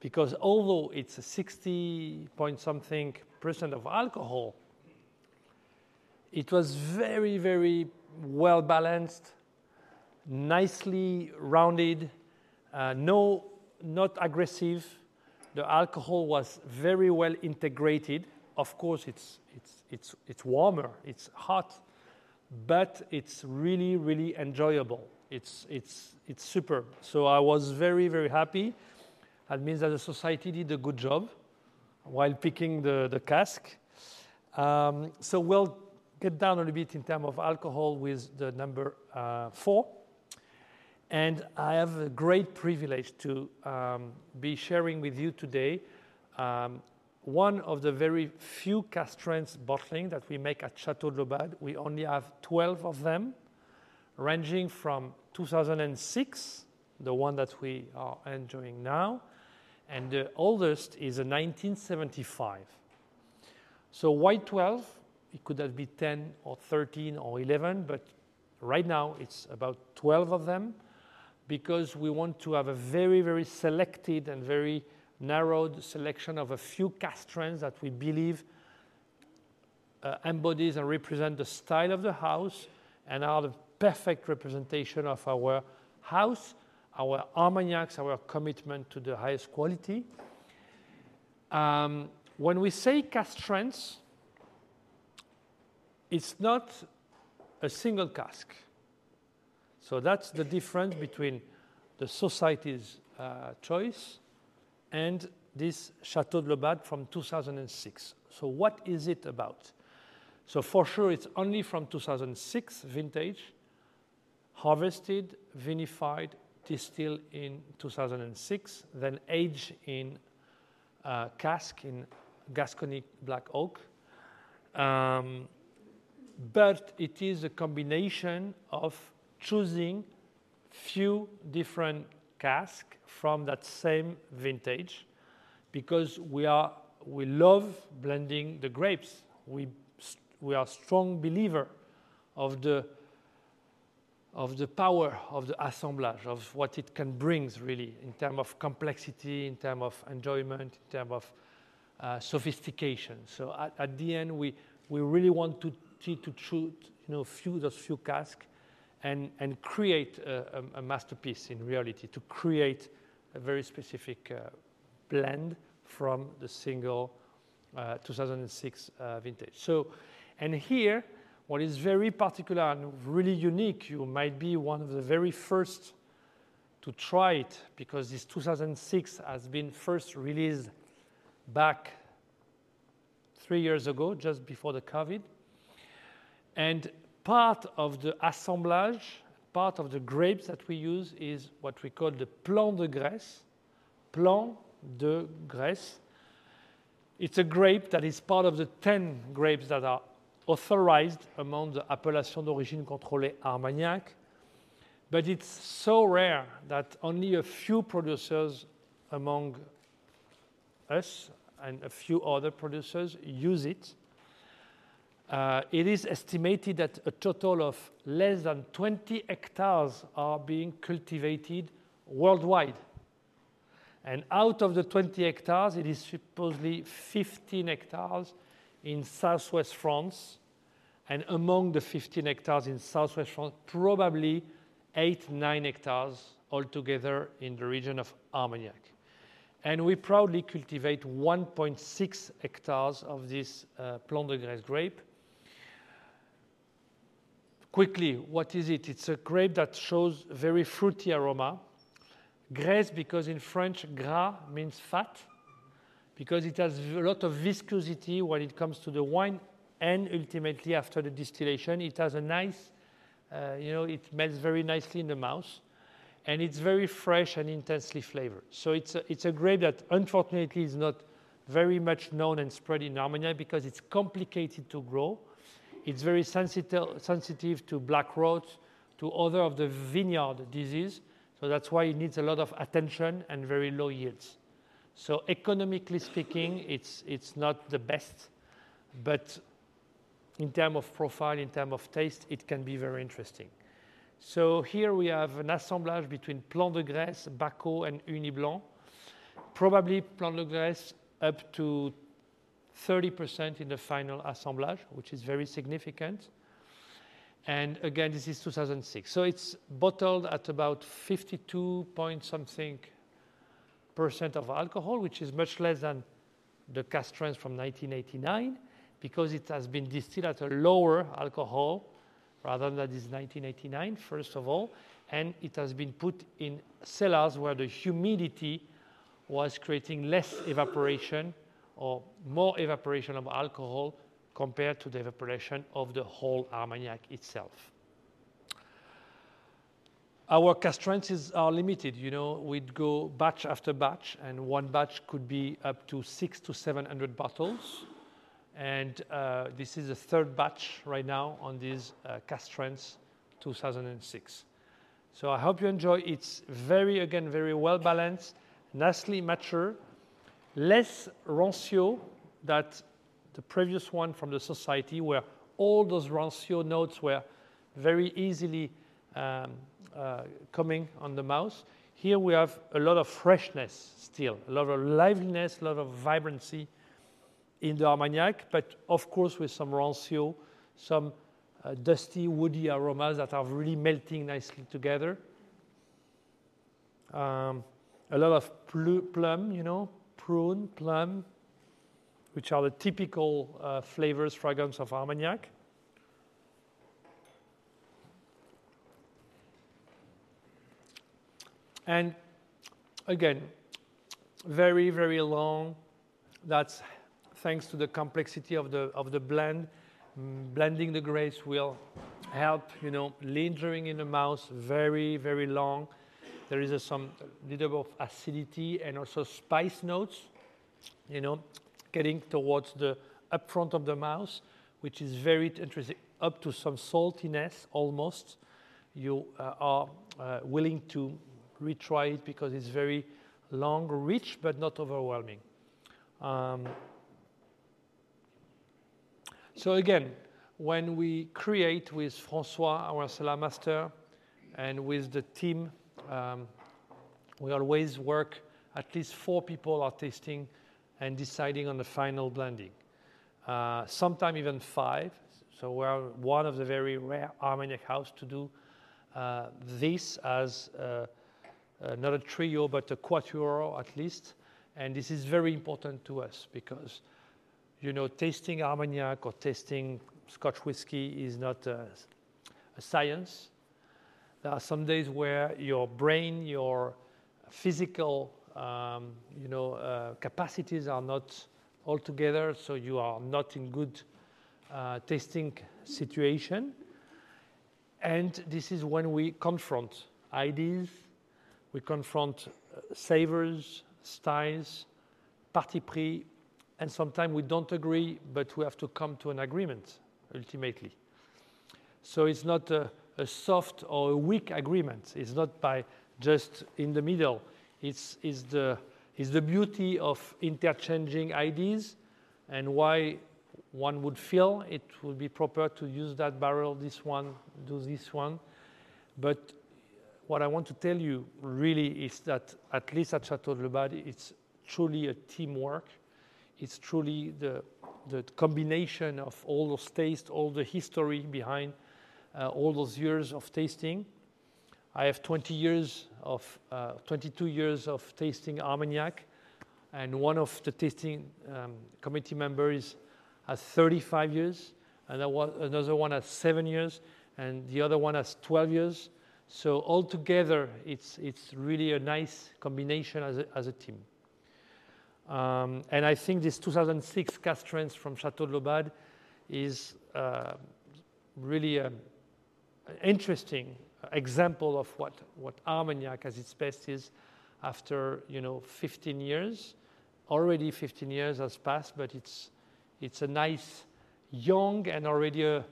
because although it's a 60 point something percent of alcohol, it was very, very well balanced, nicely rounded, uh, no, not aggressive. The alcohol was very well integrated. Of course, it's, it's, it's, it's warmer, it's hot, but it's really, really enjoyable. It's, it's, it's superb. So I was very, very happy. That means that the society did a good job while picking the, the cask. Um, so we'll get down a little bit in terms of alcohol with the number uh, four. And I have a great privilege to um, be sharing with you today um, one of the very few cask strength bottling that we make at Chateau de Laubade. We only have 12 of them, ranging from 2006, the one that we are enjoying now, and the oldest is a 1975. So why 12? It could have been 10 or 13 or 11, but right now it's about 12 of them because we want to have a very, very selected and very narrowed selection of a few strengths that we believe uh, embodies and represent the style of the house and are the perfect representation of our house, our Armagnacs, our commitment to the highest quality. Um, when we say cask strengths, it's not a single cask. So that's the difference between the society's uh, choice and this Chateau de Laubade from 2006. So what is it about? So for sure, it's only from 2006 vintage, harvested, vinified, distilled in 2006, then aged in uh, cask in Gascony black oak. Um, but it is a combination of choosing few different casks from that same vintage because we are we love blending the grapes we we are strong believer of the of the power of the assemblage of what it can bring really in terms of complexity in terms of enjoyment in terms of uh, sophistication so at, at the end we we really want to to shoot you know few those few casks and, and create a, a, masterpiece in reality, to create a very specific uh, blend from the single uh, 2006 uh, vintage. So, and here, what is very particular and really unique, you might be one of the very first to try it because this 2006 has been first released back three years ago, just before the COVID. And part of the assemblage, part of the grapes that we use is what we call the Plant de Graisse. Plant de Graisse. It's a grape that is part of the 10 grapes that are authorized among the appellation d'origine contrôlée Armagnac. But it's so rare that only a few producers among us and a few other producers use it. Uh, it is estimated that a total of less than 20 hectares are being cultivated worldwide. And out of the 20 hectares, it is supposedly 15 hectares in southwest France. And among the 15 hectares in southwest France, probably 8, 9 hectares altogether in the region of Armagnac. And we proudly cultivate 1.6 hectares of this uh, Plant de Graisse grape Quickly, what is it? It's a grape that shows very fruity aroma. Graisse, because in French, gras means fat, because it has a lot of viscosity when it comes to the wine, and ultimately after the distillation, it has a nice, uh, you know, it melts very nicely in the mouth. and it's very fresh and intensely flavored. So it's a, it's a grape that unfortunately is not very much known and spread in Armagnac because it's complicated to grow. It's very sensitive, sensitive to black rot, to other of the vineyard disease. So that's why it needs a lot of attention and very low yields. So economically speaking, it's, it's not the best, but in terms of profile, in terms of taste, it can be very interesting. So here we have an assemblage between Plant de Graisse, Baco, and Ugni Blanc. Probably Plant de Graisse up to 30% in the final assemblage, which is very significant. And again, this is 2006. So it's bottled at about 52 point something percent of alcohol, which is much less than the cask strengths from 1989, because it has been distilled at a lower alcohol rather than this 1989, first of all, and it has been put in cellars where the humidity was creating less evaporation or more evaporation of alcohol compared to the evaporation of the whole Armagnac itself. Our cask strengths are limited. You know, we'd go batch after batch, and one batch could be up to six to 700 bottles. And uh, this is the third batch right now on these uh, cask strengths 2006. So I hope you enjoy. It's very, again, very well balanced, nicely mature, less rancio than the previous one from the society, where all those rancio notes were very easily um, uh, coming on the mouth. Here we have a lot of freshness still, a lot of liveliness, a lot of vibrancy in the Armagnac, but of course with some rancio, some uh, dusty, woody aromas that are really melting nicely together. Um, a lot of pl- plum, you know, prune, plum, which are the typical uh, flavors, fragrance of Armagnac. And again, very, very long. That's thanks to the complexity of the, of the blend. Mm, blending the grapes will help, you know, lingering in the mouth, very, very long. There is a, some little bit of acidity and also spice notes, you know, getting towards the upfront of the mouth, which is very interesting, up to some saltiness almost. You uh, are uh, willing to retry it because it's very long, rich, but not overwhelming. Um, so again, when we create with François, our cellar master, and with the team, um, we always work at least four people are tasting and deciding on the final blending. Uh, Sometimes even five. So we're one of the very rare Armagnac house to do uh, this as uh, uh, not a trio, but a quatuor at least. And this is very important to us because, you know, tasting Armagnac or tasting Scotch whiskey is not a, a science. There are some days where your brain, your physical, um, you know, uh, capacities are not all together, so you are not in good uh, tasting situation. And this is when we confront ideas, we confront uh, savors, styles, parti and sometimes we don't agree, but we have to come to an agreement ultimately. So it's not a, a soft or a weak agreement. It's not by just in the middle. It's, it's, the, it's the beauty of interchanging ideas and why one would feel it would be proper to use that barrel, this one, do this one. But what I want to tell you really is that at least at Chateau de Laubade, it's truly a teamwork. It's truly the, the combination of all those tastes, all the history behind uh, all those years of tasting. I have 20 years of, uh, 22 years of tasting Armagnac, and one of the tasting um, committee members has 35 years, and another one has seven years, and the other one has 12 years. So altogether, it's, it's really a nice combination as a, as a team. Um, and I think this 2006 cast cask strengths from Chateau de Laubade is uh, really um, interesting example of what, what Armagnac as its best is after you know 15 years. Already 15 years has passed, but it's, it's a nice young and already uh,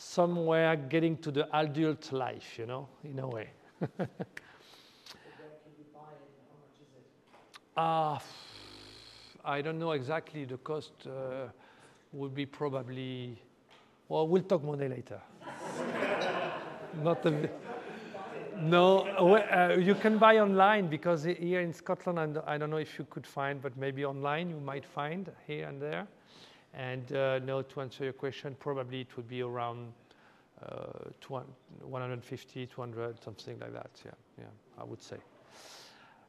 somewhere getting to the adult life, you know, in a way. Ah, uh, I don't know exactly. The cost uh, would be probably. Well, we'll talk money later. Not a, no, uh, you can buy online because here in Scotland, I don't know if you could find, but maybe online you might find here and there. And uh, no, to answer your question, probably it would be around uh, 150, 200, something like that. Yeah, yeah, I would say,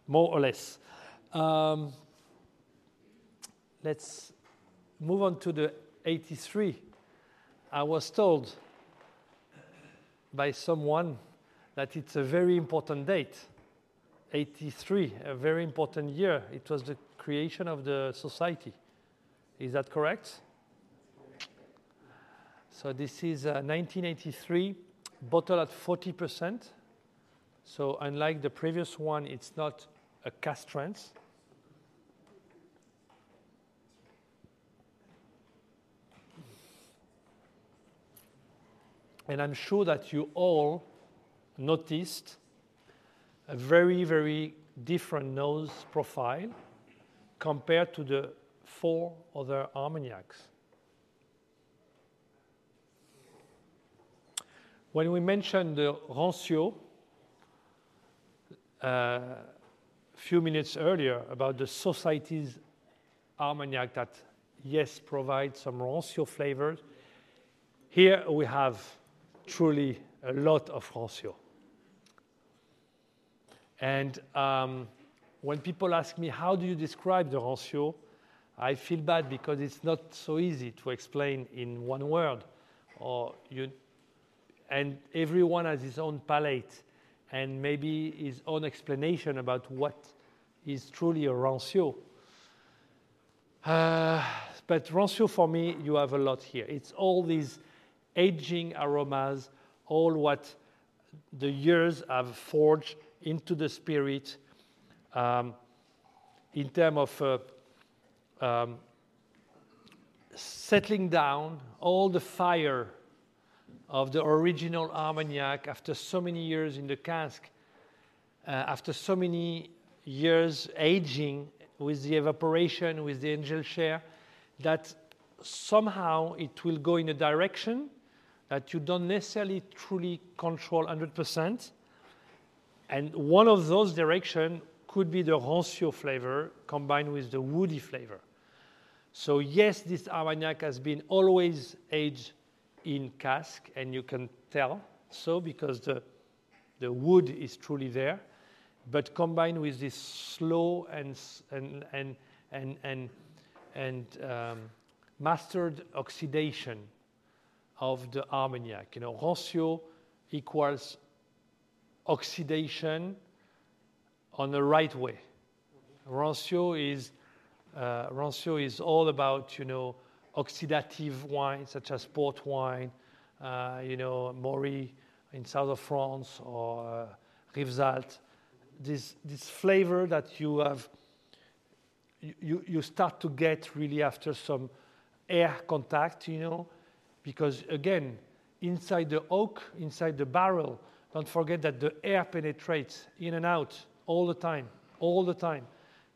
more or less. Um, let's move on to the 83. I was told by someone that it's a very important date. 83, a very important year. It was the creation of the society. Is that correct? So this is uh, 1983, bottle at 40%. So unlike the previous one, it's not a cask strength. And I'm sure that you all noticed a very, very different nose profile compared to the four other Armagnacs. When we mentioned the Rancio uh, a few minutes earlier about the society's Armagnac that, yes, provides some Rancio flavors, here we have truly a lot of Rancio. And um, when people ask me, how do you describe the Rancio? I feel bad because it's not so easy to explain in one word. Or you, and everyone has his own palate and maybe his own explanation about what is truly a Rancio. Uh, but Rancio, for me, you have a lot here. It's all these aging aromas, all what the years have forged into the spirit um, in terms of uh, um, settling down all the fire of the original Armagnac after so many years in the cask, uh, after so many years aging with the evaporation, with the angel share, that somehow it will go in a direction that you don't necessarily truly control 100%. And one of those directions could be the rancio flavor combined with the woody flavor. So yes, this Armagnac has been always aged in cask, and you can tell so because the, the wood is truly there. But combined with this slow and, and, and, and, and, and um, mastered oxidation of the Armagnac. You know, rancio equals oxidation on the right way. Rancio is uh, rancio is all about you know oxidative wine such as port wine, uh, you know Maury in south of France or uh, Rivesaltes. This this flavor that you have you, you start to get really after some air contact, you know, because again, inside the oak, inside the barrel, don't forget that the air penetrates in and out all the time, all the time.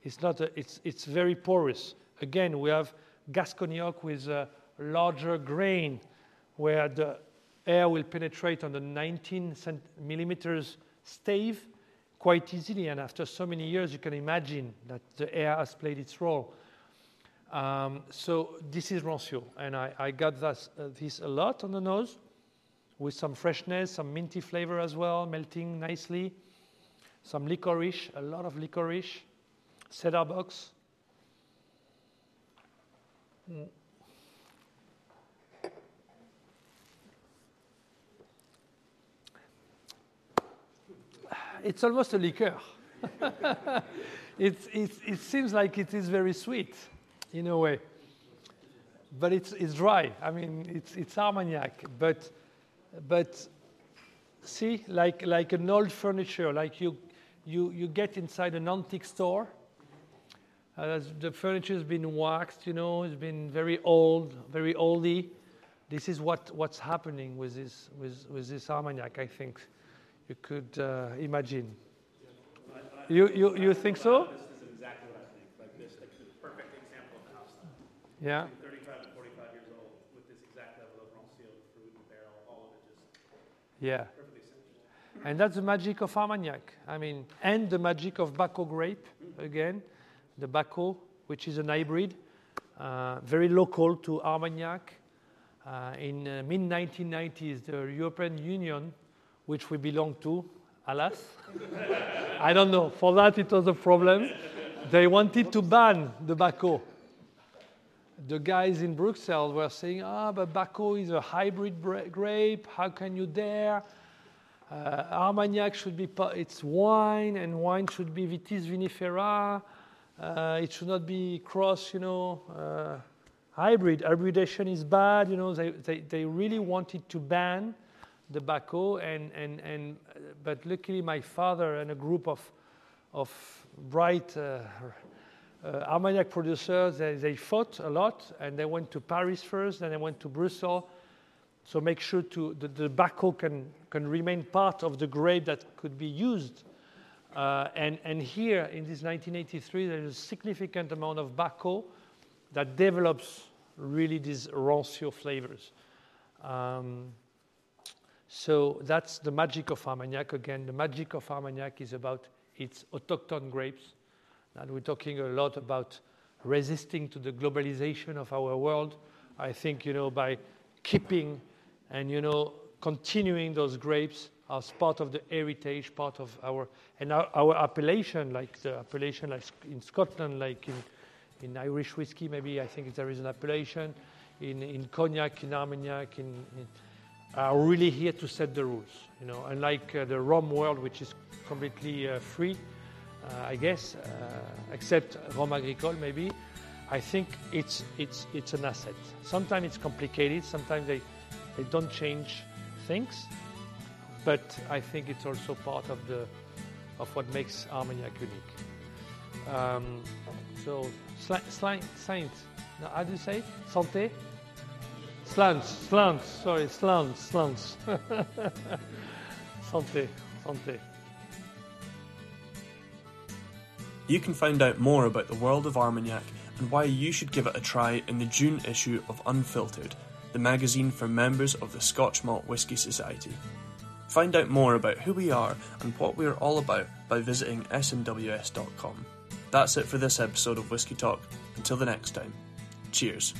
It's, not a, it's, it's very porous. Again, we have Gascony oak with a larger grain where the air will penetrate on the 19 millimeters stave quite easily. And after so many years, you can imagine that the air has played its role. Um, so this is Rancio, and I, I got this, uh, this a lot on the nose with some freshness, some minty flavor as well, melting nicely. Some licorice, a lot of licorice, cedar box. It's almost a liqueur. it's, it's, it seems like it is very sweet in a way. But it's, it's dry. I mean, it's, it's Armagnac. But, but see, like like an old furniture, like you you you get inside an antique store. Uh, the furniture's been waxed, you know, it's been very old, very oldy. This is what, what's happening with this, with, with this Armagnac, I think. You could uh, imagine. You, you, you think so? This is exactly what I think. Like this, like the perfect example of the house. Yeah. 35 to 45 years old with this exact level of Rancio, fruit and barrel, all of it just Yeah. perfectly. And that's the magic of Armagnac. I mean, and the magic of Baco grape, again. The Baco, which is an hybrid, uh, very local to Armagnac. Uh, in uh, mid 1990s, the European Union, which we belong to, alas, I don't know. For that, it was a problem. They wanted to ban the Baco. The guys in Brussels were saying, "Ah, but Baco is a hybrid grape. How can you dare?" Uh, Armagnac should be, it's wine, and wine should be vitis vinifera. Uh, it should not be cross, you know, uh, hybrid. Hybridation is bad, you know. They, they, they really wanted to ban the Baco, and, and, and, uh, but luckily my father and a group of, of bright uh, uh, Armagnac producers, they, they fought a lot, and they went to Paris first, then they went to Brussels, so make sure to the, the Baco can, can remain part of the grape that could be used. Uh, and, and here in this 1983, there is a significant amount of Baco that develops really these rancio flavors. Um, so that's the magic of Armagnac. Again, the magic of Armagnac is about its autochthon grapes. And we're talking a lot about resisting to the globalization of our world. I think, you know, by keeping and, you know, continuing those grapes as part of the heritage, part of our, and our, our appellation, like the appellation like in Scotland, like in, in Irish whiskey, maybe I think there is an appellation, in, in cognac, in Armagnac, in, in are really here to set the rules. You know, unlike uh, the rum world, which is completely uh, free, uh, I guess, uh, except Rhum Agricole maybe. I think it's it's it's an asset. Sometimes it's complicated. Sometimes they they don't change things, but I think it's also part of the of what makes Armagnac unique. Um, so, sli- saint, how do you say? Santé? Slants, slants, sorry, slants, slants. santé, santé. You can find out more about the world of Armagnac and why you should give it a try in the June issue of Unfiltered, the magazine for members of the Scotch Malt Whisky Society. Find out more about who we are and what we are all about by visiting smws.com. That's it for this episode of Whisky Talk. Until the next time, cheers.